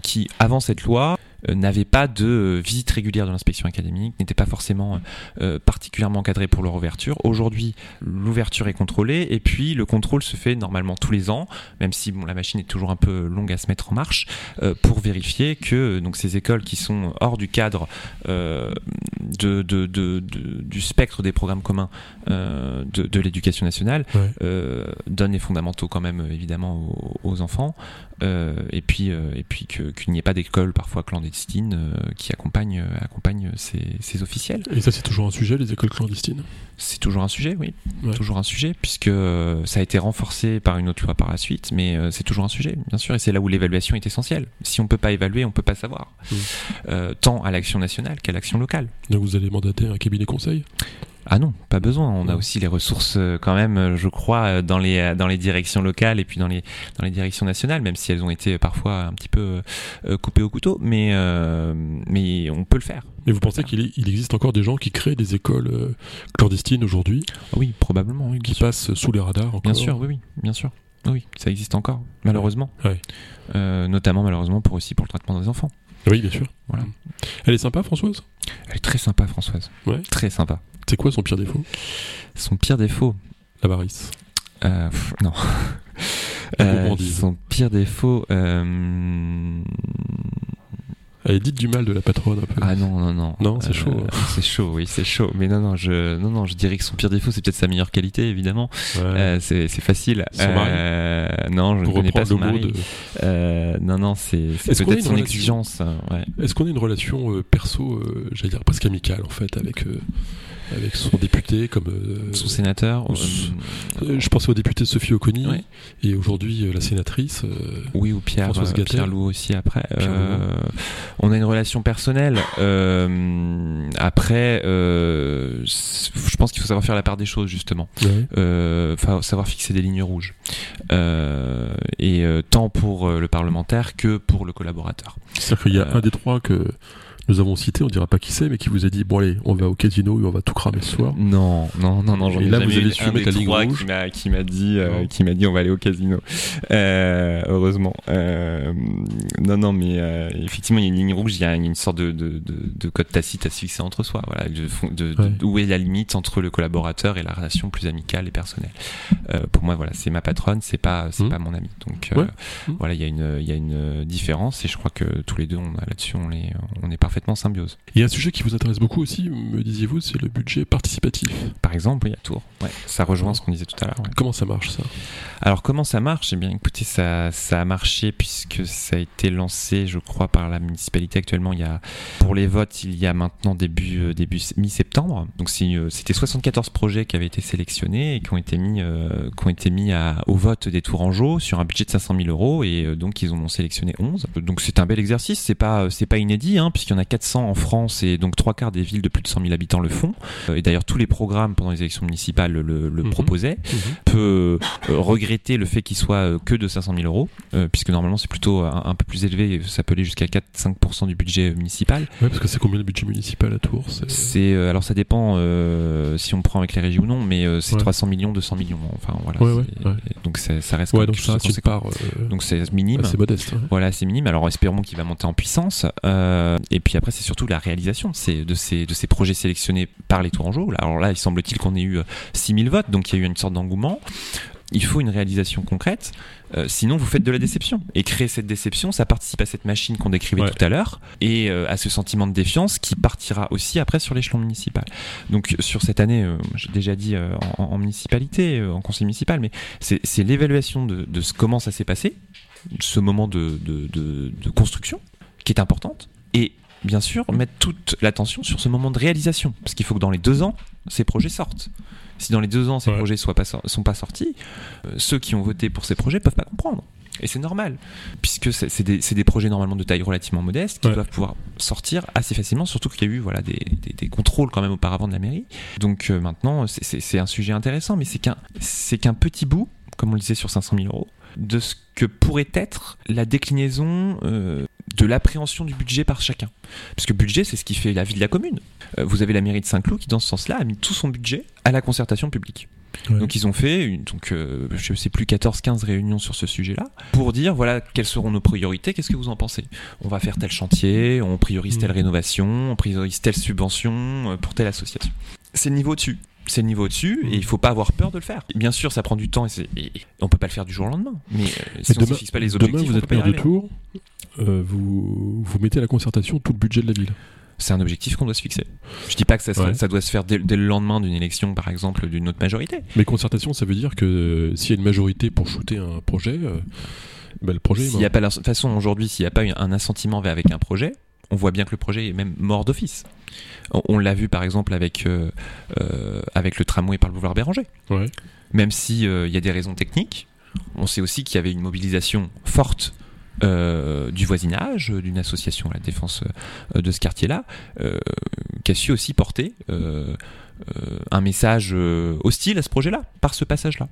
qui, avant cette loi, n'avaient pas de euh, visite régulière de l'inspection académique, n'étaient pas forcément euh, particulièrement encadrés pour leur ouverture. Aujourd'hui, l'ouverture est contrôlée et puis le contrôle se fait normalement tous les ans, même si bon, la machine est toujours un peu longue à se mettre en marche, pour vérifier que donc ces écoles qui sont hors du cadre de, de, de, du spectre des programmes communs euh, de, l'éducation nationale euh, donne les fondamentaux quand même évidemment aux, enfants et puis et puis qu'il n'y ait pas d'école parfois clandestine qui accompagne accompagne ces, ces, officiels. Et ça c'est toujours un sujet les écoles clandestines? C'est toujours un sujet, oui, toujours un sujet puisque ça a été renforcé par une autre loi par la suite, mais c'est toujours un sujet bien sûr et c'est là où l'évaluation est essentielle. Si on peut pas évaluer, on peut pas savoir, mmh. tant à l'action nationale qu'à l'action locale. Donc vous allez mandater un cabinet conseil? Ah non, pas besoin. On a aussi les ressources euh, quand même, euh, je crois, euh, dans les dans les directions locales et puis dans les dans les directions nationales, même si elles ont été parfois un petit peu coupées au couteau, mais mais on peut le faire. Mais vous pensez qu'il il existe encore des gens qui créent des écoles clandestines aujourd'hui? Oui, probablement. qui passent sous les radars. Encore? Bien sûr, oui, oui, bien sûr. Oui, ça existe encore, malheureusement. notamment malheureusement pour aussi pour le traitement des enfants. Oui, bien sûr. Voilà. Elle est sympa, Françoise? Elle est très sympa, Françoise. Ouais. Très sympa. C'est quoi son pire défaut? Son pire défaut? L'avarice. Euh, non. [LAUGHS] euh, son pire défaut. Euh... Allez, dites du mal de la patronne un peu. Ah non, non, non. Non, c'est chaud. Euh, [LAUGHS] c'est chaud, oui, c'est chaud. Mais non, non, je, non, non, je dirais que son pire défaut, c'est peut-être sa meilleure qualité, évidemment. Euh, c'est, facile. Son mari? Euh, non, je ne connais pas son mari. De... Euh, non, non, c'est, peut-être son exigence. Ouais. Est-ce qu'on a une relation perso, j'allais dire presque amicale en fait, avec avec son député comme euh, son sénateur. Euh, je pensais au député Sophie Oconi et aujourd'hui euh, la sénatrice. oui, ou Pierre, Pierre Lou aussi après. on a une relation personnelle. après, je pense qu'il faut savoir faire la part des choses justement. Faut savoir fixer des lignes rouges. et tant pour le parlementaire que pour le collaborateur. C'est-à-dire qu'il y a un des trois que nous avons cité, on dira pas qui c'est, mais qui vous a dit bon allez, on va au casino et on va tout cramer ce soir. Non, non, non, non. Et là, vous allez suivre la ligne rouge. Qui m'a dit, euh, qui m'a dit, on va aller au casino. Euh, heureusement. Euh, non, non, mais euh, effectivement, il y a une ligne rouge. Il y a une sorte de, de, de, de code tacite à se fixer entre soi. Voilà, de, où est la limite entre le collaborateur et la relation plus amicale et personnelle. Euh, pour moi, voilà, c'est ma patronne, c'est pas, c'est mmh. pas mon ami. Donc euh, mmh. voilà, il y a une, il y a une différence et je crois que tous les deux, on là-dessus, on est, on est parfait symbiose. Il y a un sujet qui vous intéresse beaucoup aussi, me disiez-vous, c'est le budget participatif. Par exemple, il y a Tours. Ouais, ça rejoint ce qu'on disait tout à l'heure. Comment ça marche ça? Alors comment ça marche? Eh bien écoutez, ça, ça a marché puisque ça a été lancé, je crois, par la municipalité actuellement. Il y a, pour les votes, il y a maintenant début, euh, début mi-septembre. Donc c'était 74 projets qui avaient été sélectionnés et qui ont été mis, euh, qui ont été mis à, au vote des Tourangeaux sur un budget de 500 000 euros et euh, donc ils en ont sélectionné 11. Donc c'est un bel exercice. C'est pas, c'est pas inédit, hein, puisqu'il y en a 400 en France et donc trois quarts des villes de plus de 100 000 habitants le font. Euh, et d'ailleurs, tous les programmes pendant les élections municipales le, mhm. proposaient. Mhm. Peut euh, regretter le fait qu'il soit euh, que de 500 000 euros, puisque normalement c'est plutôt un, peu plus élevé. Ça peut aller jusqu'à 4-5% du budget municipal. Ouais, parce que c'est combien le budget municipal à Tours C'est alors ça dépend si on prend avec les régies ou non, mais c'est 300 millions, 200 millions. Enfin voilà. donc ça reste ouais, donc ça, donc c'est minime. c'est modeste. Voilà, c'est minime. Alors espérons qu'il va monter en puissance. et puis après, c'est surtout la réalisation de ces, de ces projets sélectionnés par les Tourangeaux. Alors là, il semble-t-il qu'on ait eu 6000 euh, votes, donc il y a eu une sorte d'engouement. Il faut une réalisation concrète, euh, sinon vous faites de la déception. Et créer cette déception, ça participe à cette machine qu'on décrivait tout à l'heure, et euh, à ce sentiment de défiance qui partira aussi après sur l'échelon municipal. Donc sur cette année, j'ai déjà dit en, municipalité, en conseil municipal, mais c'est l'évaluation de, de, comment ça s'est passé, ce moment de, de, de construction, qui est importante, bien sûr, mettre toute l'attention sur ce moment de réalisation. Parce qu'il faut que dans les deux ans, ces projets sortent. Si dans les deux ans, ces projets ne sont pas sortis, euh, ceux qui ont voté pour ces projets peuvent pas comprendre. Et c'est normal, puisque c'est des, projets normalement de taille relativement modeste qui doivent pouvoir sortir assez facilement, surtout qu'il y a eu voilà, des, contrôles quand même auparavant de la mairie. Donc euh, maintenant, c'est un sujet intéressant, mais c'est qu'un petit bout, comme on le disait sur 500 000 euros, de ce que pourrait être la déclinaison euh, de l'appréhension du budget par chacun. Parce que budget, c'est ce qui fait la vie de la commune. Euh, vous avez la mairie de Saint-Cloud qui, dans ce sens-là, a mis tout son budget à la concertation publique. Donc ils ont fait, une, donc, euh, je sais plus, 14-15 réunions sur ce sujet-là, pour dire, voilà, quelles seront nos priorités, qu'est-ce que vous en pensez? On va faire tel chantier, on priorise telle mmh. rénovation, on priorise telle subvention pour telle association. C'est le niveau dessus c'est le niveau au-dessus et il faut pas avoir peur de le faire. Bien sûr, ça prend du temps et, et, on peut pas le faire du jour au lendemain. Mais, euh, si on ne fixe pas les objectifs, demain, vous êtes maire de Tours, euh, vous, vous mettez à la concertation tout le budget de la ville. c'est un objectif qu'on doit se fixer. Je dis pas que ça, serait- Ouais. ça doit se faire dès, dès le lendemain d'une élection, par exemple, d'une autre majorité. Mais concertation, ça veut dire que euh, s'il y a une majorité pour shooter un projet, euh, bah, le projet. S'il y a pas la- de toute façon aujourd'hui, s'il n'y a pas un assentiment avec un projet, on voit bien que le projet est même mort d'office. On, on l'a vu par exemple avec euh, euh, avec le tramway par le boulevard Béranger. Ouais. Même si euh, il y a des raisons techniques, on sait aussi qu'il y avait une mobilisation forte. euh, du voisinage, d'une association à la défense euh, de ce quartier-là, euh, qui a su aussi porter un message euh, hostile à ce projet-là, par ce passage-là.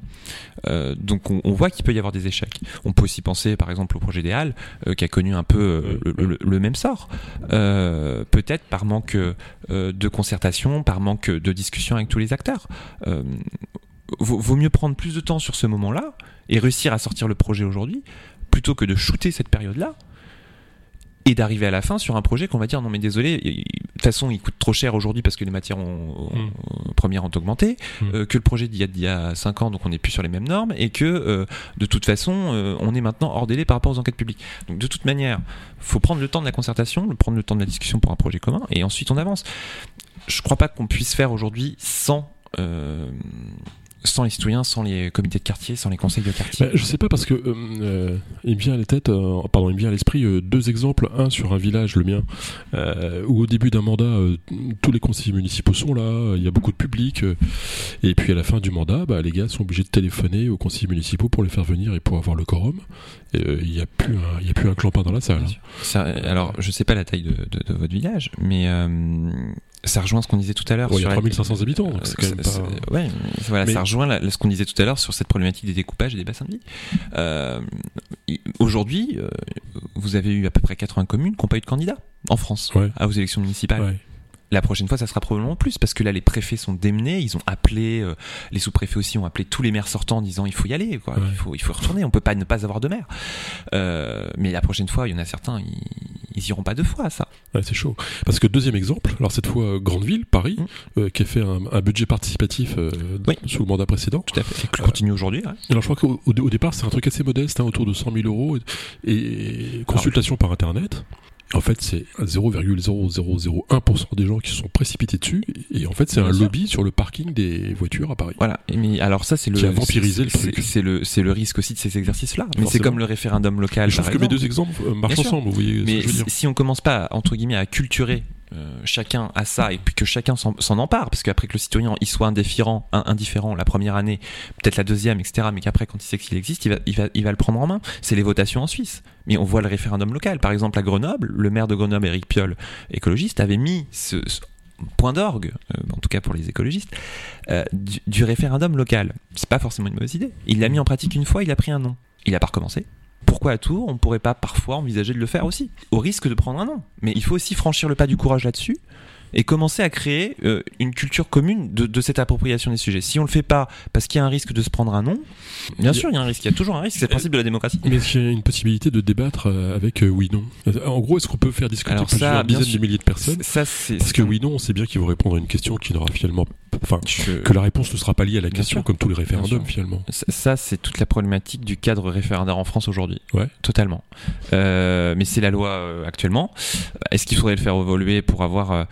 Euh, donc on, on voit qu'il peut y avoir des échecs. On peut aussi penser par exemple au projet des Halles, euh, qui a connu un peu euh, Oui, le, le- le même sort. Euh, Peut-être par manque euh, de concertation, par manque de discussion avec tous les acteurs. Euh, vaut, vaut mieux prendre plus de temps sur ce moment-là et réussir à sortir le projet aujourd'hui, plutôt que de shooter cette période-là et d'arriver à la fin sur un projet qu'on va dire non mais désolé, de toute façon il coûte trop cher aujourd'hui parce que les matières ont- ont- Mm. premières ont augmenté, Mm. euh, que le projet d'il y a, d'il y a 5 ans donc on n'est plus sur les mêmes normes et que euh, de toute façon euh, on est maintenant hors délai par rapport aux enquêtes publiques. Donc de toute manière, faut prendre le temps de la concertation, prendre le temps de la discussion pour un projet commun et ensuite on avance. Je crois pas qu'on puisse faire aujourd'hui sans euh, sans les citoyens, sans les comités de quartier, sans les conseils de quartier. Bah, je sais pas parce que euh, euh, il me vient à la tête, euh, pardon, il me vient à l'esprit euh, deux exemples. Un sur un village, le mien, où au début d'un mandat, tous les conseillers municipaux sont là, il y a beaucoup de public, et puis à la fin du mandat, bah, les gars sont obligés de téléphoner aux conseillers municipaux pour les faire venir et pour avoir le quorum. Il n'y a plus un, il y a plus un clampin dans la salle. Ça, alors, je sais pas la taille de, de- de votre village, mais ça rejoint ce qu'on disait tout à l'heure. Il y a sur la- 3500 habitants, donc c'est quand même pas. c'est- ouais, mais voilà, Mais- ça rejoint la- ce qu'on disait tout à l'heure sur cette problématique des découpages et des bassins de vie. Euh, Aujourd'hui, euh, vous avez eu à peu près 80 communes qui n'ont pas eu de candidat en France Ouais. à aux élections municipales. Ouais. La prochaine fois, ça sera probablement plus parce que là, les préfets sont démenés. Ils ont appelé, euh, les sous-préfets aussi ont appelé tous les maires sortants en disant il faut y aller, quoi. Ouais. Il faut, il faut retourner. On peut pas ne pas avoir de maire. Euh, mais la prochaine fois, il y en a certains, ils, ils iront pas deux fois à ça. Ouais, c'est chaud. Parce que deuxième exemple, alors cette fois euh, Grande Ville, Paris, Mm. euh, qui a fait un, un budget participatif Oui. sous le mandat précédent. Tout à fait. Et qui continue aujourd'hui. ouais. Alors je crois qu'au au- au départ c'est un truc assez modeste, hein, autour de 100 000 euros, et, et consultation par internet. En fait, c'est 0,0001% des gens qui se sont précipités dessus, et en fait, c'est un lobby sur le parking des voitures à Paris. Voilà. Et Mais alors ça, c'est le Qui a vampirisé le c'est- truc. C'est le, c'est le risque aussi de ces exercices-là. Mais c'est comme le référendum local. je trouve que mes deux exemples euh, marchent ensemble, vous voyez Mais si on commence pas entre guillemets à culturer euh, chacun à ça et puis que chacun s'en empare parce qu'après que le citoyen il soit indifférent, indifférent la première année, peut-être la deuxième, etc. Mais qu'après quand il sait qu'il existe, il va, le prendre en main. C'est les votations en Suisse. Mais on voit le référendum local. Par exemple à Grenoble, le maire de Grenoble, Éric Piolle, écologiste, avait mis ce, point d'orgue, euh, en tout cas pour les écologistes, euh, du, du référendum local. C'est pas forcément une mauvaise idée. Il l'a mis en pratique une fois, il a pris un nom. Il a pas recommencé. Pourquoi à Tours, on pourrait pas parfois envisager de le faire aussi, au risque de prendre un nom Mais il faut aussi franchir le pas du courage là-dessus et commencer à créer euh, une culture commune de, de cette appropriation des sujets. Si on le fait pas parce qu'il y a un risque de se prendre un nom, bien Il sûr, il y a un risque, il y a toujours un risque, c'est le principe de la démocratie. Mais est-ce qu'il y a une possibilité de débattre euh, avec euh, oui-non Euh, En gros, est-ce qu'on peut faire discuter Alors ça, plusieurs bien dizaines de milliers de personnes? Ça, c'est Parce que oui-non, on sait bien qu'ils vont répondre à une question qui n'aura finalement... Enfin, Je- que la réponse ne sera pas liée à la Bien question, sûr. comme tous les référendums finalement. Ça, c'est toute la problématique du cadre référendaire en France aujourd'hui. Ouais. Totalement. Euh, mais c'est la loi euh, actuellement. Est-ce qu'il faudrait le faire évoluer pour avoir euh,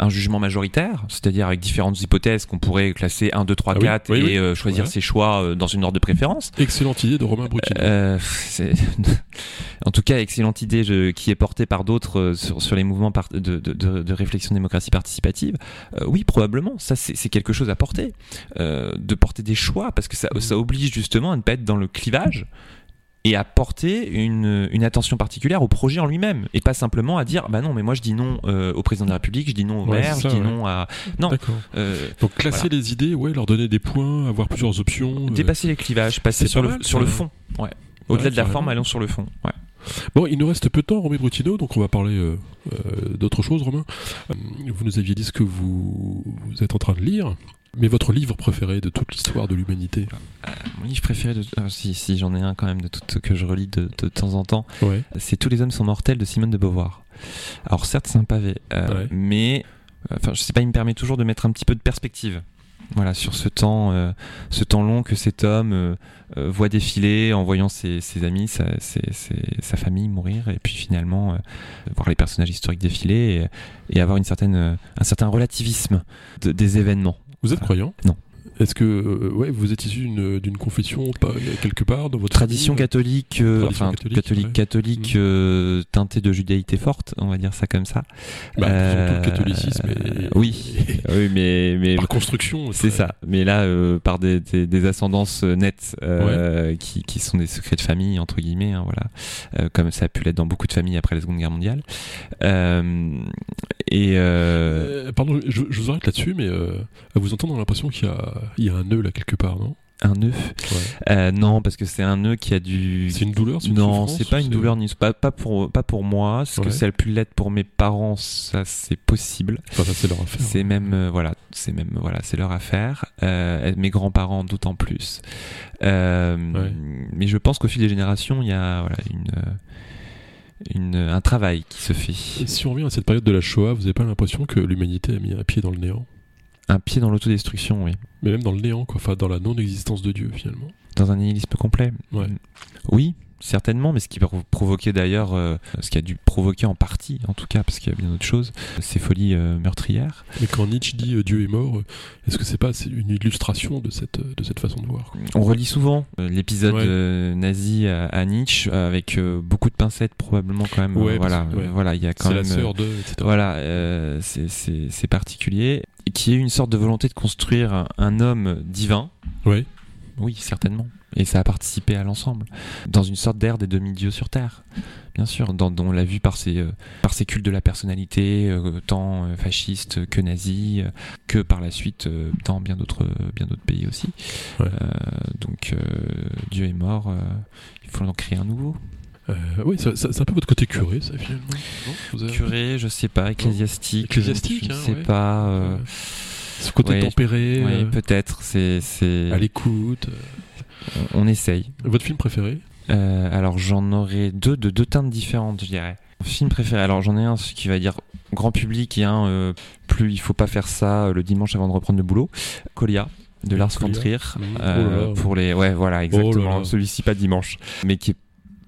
un jugement majoritaire, c'est-à-dire avec différentes hypothèses qu'on pourrait classer 1, 2, 3, Ah oui, 4 oui, et oui. choisir Ouais. ses choix dans une ordre de préférence? Excellente idée de Romain c'est- [LAUGHS] en tout cas, excellente idée je- qui est portée par d'autres sur, sur les mouvements par- de, de- de- de réflexion démocratie participative. Oui, probablement, ça c'est c'est quelque chose à porter, euh, de porter des choix, parce que ça, ça oblige justement à ne pas être dans le clivage et à porter une, une attention particulière au projet en lui-même, et pas simplement à dire, bah non, mais moi je dis non euh, au président de la République, je dis non au Ouais, maire, je dis ouais. non à... Non, euh, Donc classer les idées, ouais, leur donner des points, avoir plusieurs options. euh. dépasser les clivages, passer sur le, mal, sur le fond. Ouais. Au-delà de la forme, allons sur le fond. Ouais. Bon, il nous reste peu de temps, Romain Brutino, donc on va parler euh, euh, d'autre chose, Romain. Euh, vous nous aviez dit ce que vous, vous êtes en train de lire, mais votre livre préféré de toute l'histoire de l'humanité Mon livre préféré, de... ah, si, si j'en ai un quand même de tout que je relis de, de temps en temps, Ouais. c'est Tous les hommes sont mortels de Simone de Beauvoir. Alors certes c'est un pavé, euh, Ouais. mais euh, enfin je sais pas, il me permet toujours de mettre un petit peu de perspective Voilà, sur ce temps, euh, ce temps long que cet homme euh, euh, voit défiler en voyant ses, ses amis, sa, ses- ses- sa famille mourir, et puis finalement euh, voir les personnages historiques défiler et, et avoir une certaine, un certain relativisme de- des événements. Vous êtes croyant? Non. Est-ce que euh, ouais, vous êtes issu d'une confession pas, quelque part dans votre Tradition famille catholique, euh, Tradition enfin catholique, catholique, ouais. catholique, euh, teintée de judaïté forte, on va dire ça comme ça. Bah, surtout le catholicisme. est- oui, oui, mais mais Par construction. C'est ça. Mais là, euh, par des, des, des ascendances euh, nettes euh, qui, qui sont des secrets de famille entre guillemets, hein, voilà, Euh, comme ça a pu l'être dans beaucoup de familles après la Seconde Guerre mondiale. Et pardon, je, je vous arrête là-dessus, mais à vous entendre, on a l'impression qu'il y a, il y a un nœud là quelque part, non? Un nœud, euh, non, parce que c'est un nœud qui a du C'est une douleur une non, c'est pas une douleur, ni pas, pas pour pas pour moi. Ce que ça a pu l'être pour mes parents, ça c'est possible. Enfin, ça, c'est leur affaire. C'est même euh, voilà, c'est même voilà, c'est leur affaire. Euh, mes grands-parents d'autant plus. Ouais. Mais je pense qu'au fil des générations, il y a voilà une, une un travail qui se fait. Et si on revient à cette période de la Shoah, vous n'avez pas l'impression que l'humanité a mis un pied dans le néant? Un pied dans l'autodestruction, oui. Mais même dans le néant, quoi. Enfin, dans la non-existence de Dieu, finalement. Dans un nihilisme complet. Ouais. Oui, certainement, mais ce qui a provoqué d'ailleurs, euh, ce qui a dû provoquer en partie, en tout cas, parce qu'il y a bien d'autres choses, ces folies euh, meurtrières. Mais quand Nietzsche dit euh, Dieu est mort, euh, est-ce que c'est pas c'est une illustration de cette, de cette façon de voir On relit souvent l'épisode Ouais. nazi à, à Nietzsche avec beaucoup de pincettes probablement quand même. Ouais, voilà, ouais. voilà, il y a quand C'est même. la sœur de, etc. Voilà, c'est- c'est c'est particulier. Qui est une sorte de volonté de construire un, homme divin. Ouais. Oui, certainement. Et ça a participé à l'ensemble. Dans une sorte d'ère des demi-dieux sur Terre. Bien sûr, dans, dont on l'a vu par ses, euh, par ses cultes de la personnalité, euh, tant euh, fascistes que nazis, euh, que par la suite dans bien d'autres bien d'autres pays aussi. Ouais. Donc Dieu est mort, il faut en créer un nouveau. Euh, oui, c'est un peu votre côté curé, ça, finalement. non? Vous avez- Curé, je sais pas, ecclésiastique, Ecclésiastique, je ne hein, sais ouais. pas. euh, Ce côté ouais, tempéré, ouais, euh, peut-être, c'est à l'écoute. on essaye. Votre film préféré? Alors j'en aurais deux de deux teintes différentes, je dirais. Film préféré. Alors j'en ai un qui va dire grand public et un euh, plus il faut pas faire ça euh, le dimanche avant de reprendre le boulot. Colia de Lars von. Trier euh, Oh là là. pour les ouais voilà Oh exactement celui-ci pas dimanche mais qui est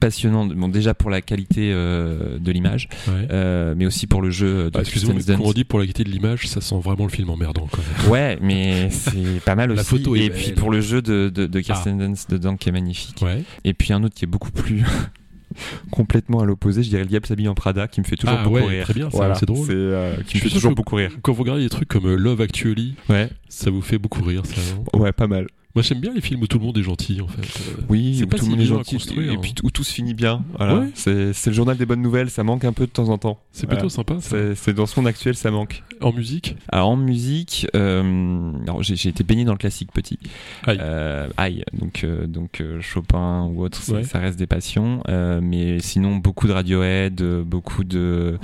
passionnant bon déjà pour la qualité euh, de l'image Ouais. euh, mais aussi pour le jeu de Ah, Excusez-moi, mais on dit pour la qualité de l'image, ça sent vraiment le film emmerdant. Quand même. ouais mais c'est pas mal La aussi photo et belle. puis pour le jeu de, de, de Kirsten Dunst dedans qui est magnifique Ouais. et puis un autre qui est beaucoup plus [LAUGHS] complètement à l'opposé, je dirais le diable s'habille en Prada qui me fait toujours Ah beaucoup ouais, rire. très bien, ça, c'est drôle. Euh, qui me fait toujours beaucoup rire. Quand vous regardez des trucs comme euh, Love Actually, Ouais, ça vous fait beaucoup rire, ça. ouais, pas mal. Moi, j'aime bien les films où tout le monde est gentil, en fait. Euh, Oui, où pas tout si le monde est gentil et hein. puis où tout se finit bien. Voilà. Ouais. C'est, le journal des bonnes nouvelles, ça manque un peu de temps en temps. C'est plutôt sympa. C'est, dans ce monde actuel, ça manque. En musique Alors en musique, euh, j'ai, été baigné dans le classique petit. Aïe. Euh, aïe. Donc, euh, donc euh, Chopin ou autre, ça, Ouais. ça reste des passions. Mais sinon, beaucoup de Radiohead, beaucoup de,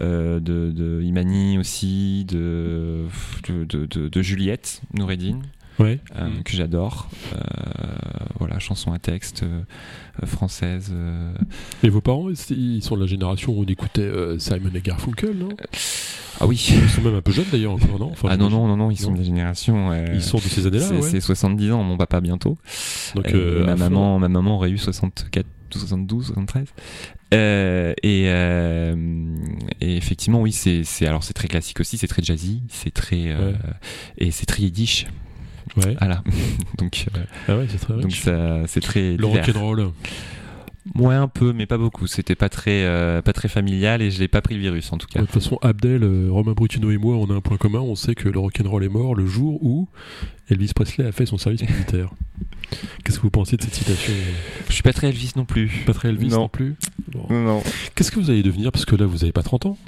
de, de Imani aussi, de, de, de, de- de Juliette Noureddin. Ouais. euh, Mm. que j'adore. Euh, voilà, chanson à texte euh, euh, française. euh. Et vos parents, ils sont de la génération où on écoutait euh, Simon et Garfunkel, non? Ah oui. Ils sont même un peu jeunes d'ailleurs encore, non? Enfin, ah non, non, non, non, ils sont Non. de la génération. euh, Ils sont de ces années-là, c'est, ouais. c'est 70 ans, mon papa bientôt. Donc, euh, ma, fond. maman, ma maman aurait eu 64, 72, 73. Euh, et, euh, et effectivement, oui, c'est, c'est alors c'est très classique aussi, c'est très jazzy, c'est très euh, Ouais. et c'est très yiddish. Ouais. Voilà. [LAUGHS] donc euh, Ah ouais, c'est très donc riche. ça, c'est très Le rock'n'roll. Ouais, un peu, mais pas beaucoup. C'était pas très, euh, pas très familial et je l'ai pas pris le virus en tout cas. De toute façon, Abdel, euh, Romain Brutino et moi, on a un point commun. On sait que le rock'n'roll est mort le jour où Elvis Presley a fait son service militaire. [LAUGHS] Qu'est-ce que vous pensez de cette citation Je suis pas très Elvis non plus. Pas très Elvis non, Non. plus Bon. Non, non. Qu'est-ce que vous allez devenir Parce que là, vous avez pas 30 ans.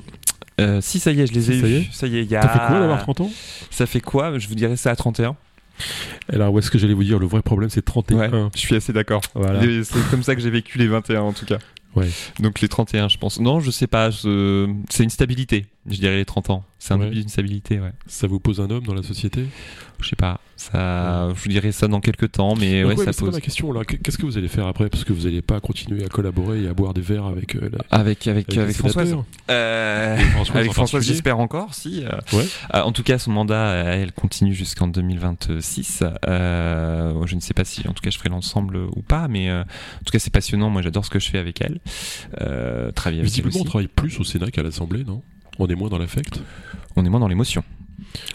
Euh, si, ça y est, je les ai Ça y eus. est Ça y est, il y a. Ça fait quoi d'avoir 30 ans? Ça fait quoi? Je vous dirais ça à 31. Alors, où est-ce que j'allais vous dire Le vrai problème, c'est 31. je suis assez d'accord. Voilà. C'est comme ça que j'ai vécu les 21 en tout cas. Ouais. Donc les 31, je pense. Non, je sais pas. je- C'est une stabilité, je dirais les 30 ans. C'est un Ouais. début d'une stabilité, ouais. Ça vous pose un homme dans la société? Je sais pas. Ça, je vous dirais ça dans quelques temps, mais Donc ouais, ça mais c'est pas pose. ma question là. Qu'est-ce que vous allez faire après? Parce que vous n'allez pas continuer à collaborer et à boire des verres avec, euh, la- Avec avec avec, avec, Françoise. Euh, Françoise avec Françoise, j'espère encore, si. euh, Ouais. euh, en tout cas, son mandat, elle continue jusqu'en 2026. Euh, je ne sais pas si, en tout cas, je ferai l'ensemble ou pas, mais en tout cas, c'est passionnant. Moi, j'adore ce que je fais avec elle. Travailler avec elle Visiblement, on travaille plus au Sénat qu'à l'Assemblée, non? On est moins dans l'affect. On est moins dans l'émotion.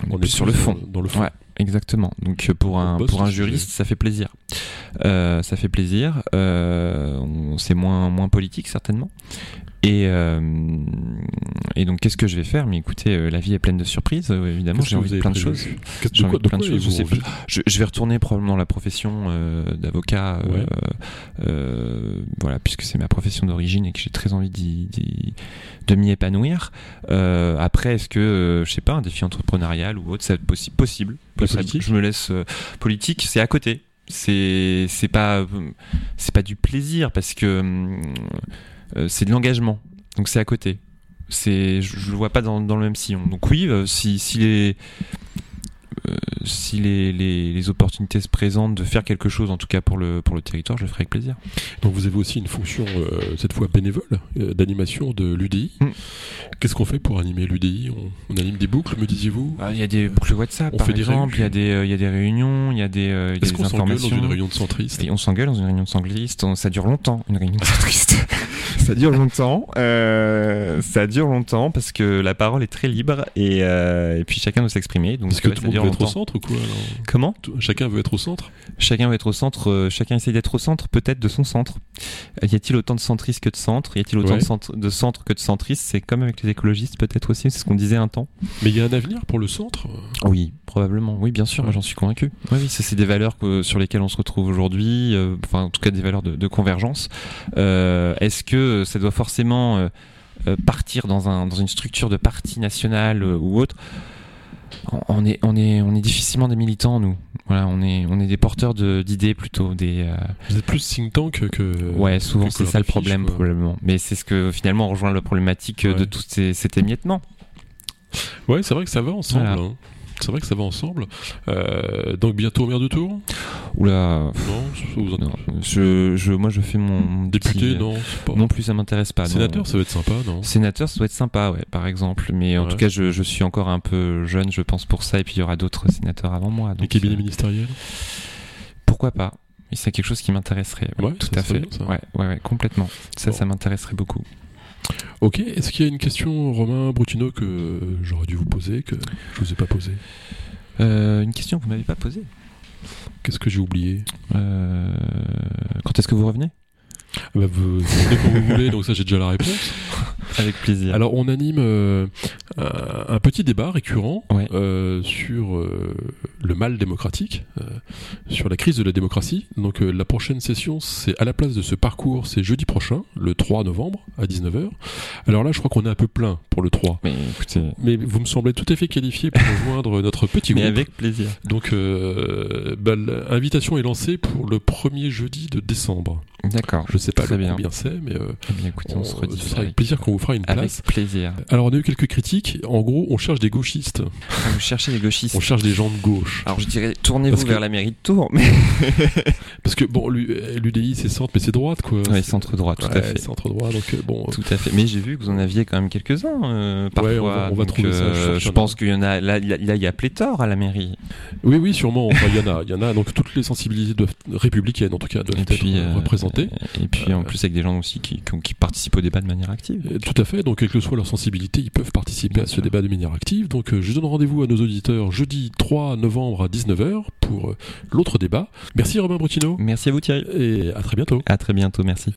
On, est plus sur le fond. Dans le fond. Ouais, exactement. Donc euh, pour un, pour un juriste, ça fait plaisir. Euh, ça fait plaisir. Euh, c'est moins, moins politique certainement. Et, euh, et donc qu'est-ce que je vais faire? Mais écoutez, euh, la vie est pleine de surprises. euh, évidemment, j'ai envie de plein de choses. J'ai envie de plein de choses, je sais vais retourner probablement dans la profession euh, d'avocat, Ouais. euh, voilà, puisque c'est ma profession d'origine et que j'ai très envie d'y- d'y- de m'y épanouir. Après, est-ce que, je sais pas, un défi entrepreneurial ou autre, c'est possi- possible. La Ça- politique Je me laisse politique, c'est à côté. C'est c'est pas c'est pas du plaisir parce que hum, c'est de l'engagement. Donc c'est à côté. C'est je, je le vois pas dans, dans le même sillon. Donc oui, euh, si si les euh, si les, les, les opportunités se présentent de faire quelque chose, en tout cas pour le, pour le territoire, je le ferai avec plaisir. Donc vous avez aussi une fonction, euh, cette fois bénévole, euh, d'animation de l'UDI. Mm. Qu'est-ce qu'on fait pour animer l'UDI on, on anime des boucles, me disiez-vous? Ah, Il y a des boucles WhatsApp, On par fait exemple, il y, a des, euh, y a des réunions, il y a des, euh, Est-ce qu'on s'engueule dans une réunion de centristes? Et on s'engueule dans une réunion de sanglistes, on- ça dure longtemps, une réunion de sanglistes. [LAUGHS] [LAUGHS] ça dure longtemps, euh, ça dure longtemps parce que la parole est très libre et, euh, et puis chacun doit s'exprimer. Donc Parce que tout le monde veut être au centre ou quoi alors Comment? Chacun veut être au centre? Chacun veut être au centre, euh, chacun essaye d'être au centre, peut-être de son centre. Y a-t-il autant de centristes que de centres? Y a-t-il autant Ouais. de, centres, de centres que de centristes? C'est comme avec les écologistes peut-être aussi, c'est ce qu'on disait un temps. Mais il y a un avenir pour le centre? Oui, probablement. Oui, bien sûr, moi j'en suis convaincu. Oui, c'est des valeurs que- sur lesquelles on se retrouve aujourd'hui, enfin en tout cas des valeurs de, de convergence. Est-ce que ça doit forcément euh, euh, partir dans, un, dans une structure de parti national euh, ou autre on- est, on, est, on est difficilement des militants, nous. Voilà, on est, on est des porteurs de- d'idées plutôt. Des, euh, Vous êtes plus think tank que. ouais, souvent c'est ça le problème, quoi. probablement. Mais c'est ce que finalement on rejoint la problématique euh, de tout ces, cet émiettement. Ouais, c'est vrai que ça va ensemble. Voilà. hein. C'est vrai que ça va ensemble. Euh, donc bientôt maire de Tours Oula, Non, vous en- non, je, je, moi je fais mon, Député, petit- non, pas. Non plus, ça m'intéresse pas. non. Sénateur, ça va être sympa, non? Sénateur, ça doit être sympa, ouais, par exemple. Mais en Ouais. tout cas, je, je suis encore un peu jeune, je pense, pour ça. Et puis, il y aura d'autres sénateurs avant moi. Les Donc, cabinets euh, ministériels pourquoi pas? Et C'est quelque chose qui m'intéresserait. ouais, tout à fait. bien. Ouais, ouais, ouais, complètement. Ça, Bon. ça m'intéresserait beaucoup. Ok, est-ce qu'il y a une question, Romain Brutino, que j'aurais dû vous poser, que je vous ai pas posée Euh, une question que vous m'avez pas posée. Qu'est-ce que j'ai oublié Euh, Quand est-ce que vous revenez? Ah bah, vous, vous venez quand vous voulez, donc ça j'ai déjà la réponse. Avec plaisir. Alors on anime euh, un, un petit débat récurrent Ouais. euh, sur euh, le mal démocratique, sur la crise de la démocratie. Donc la prochaine session, c'est à la place de ce parcours, c'est jeudi prochain, le 3 novembre à 19h. Alors là, je crois qu'on est un peu plein pour le 3. mais écoutez, Mais vous me semblez tout à fait qualifié pour rejoindre [LAUGHS] notre petit mais groupe. avec plaisir. Donc bah, l'invitation est lancée pour le premier jeudi de décembre. D'accord. Je sais pas Très le bien. combien c'est, mais Eh bien, écoutez, on, se redit ce sera avec plaisir qu'on vous fera une Avec place. plaisir. Alors on a eu quelques critiques. En gros, on cherche des gauchistes. Vous cherchez les gauchistes. On cherche des gens de gauche. Alors je dirais, tournez-vous que- vers la mairie de Tours. Mais... [LAUGHS] Parce que bon, l'UDI c'est centre, mais c'est droite quoi. Ouais, C'est- centre droit, tout à fait. Centre droit, donc euh, bon. euh, Tout à fait. Mais j'ai vu que vous en aviez quand même quelques-uns euh, parfois. Ouais, on va- on va Donc, trouver ça, je pense qu'il y en a. Là, il y a pléthore à la mairie. Oui, oui, sûrement. Enfin, il y en a, il y en a. Donc toutes les sensibilités doivent républicaines en tout cas doivent Et être puis euh, euh, représentées. Et puis en Euh, plus avec des gens aussi qui, participent au débat de manière active. Euh, Tout à fait, donc quelle que soit leur sensibilité, ils peuvent participer Bien à ce sûr. débat de manière active. Donc euh, je donne rendez-vous à nos auditeurs jeudi 3 novembre à 19h pour euh, l'autre débat. Merci Robin Brutino Merci à vous Thierry. et à très bientôt. À très bientôt, merci.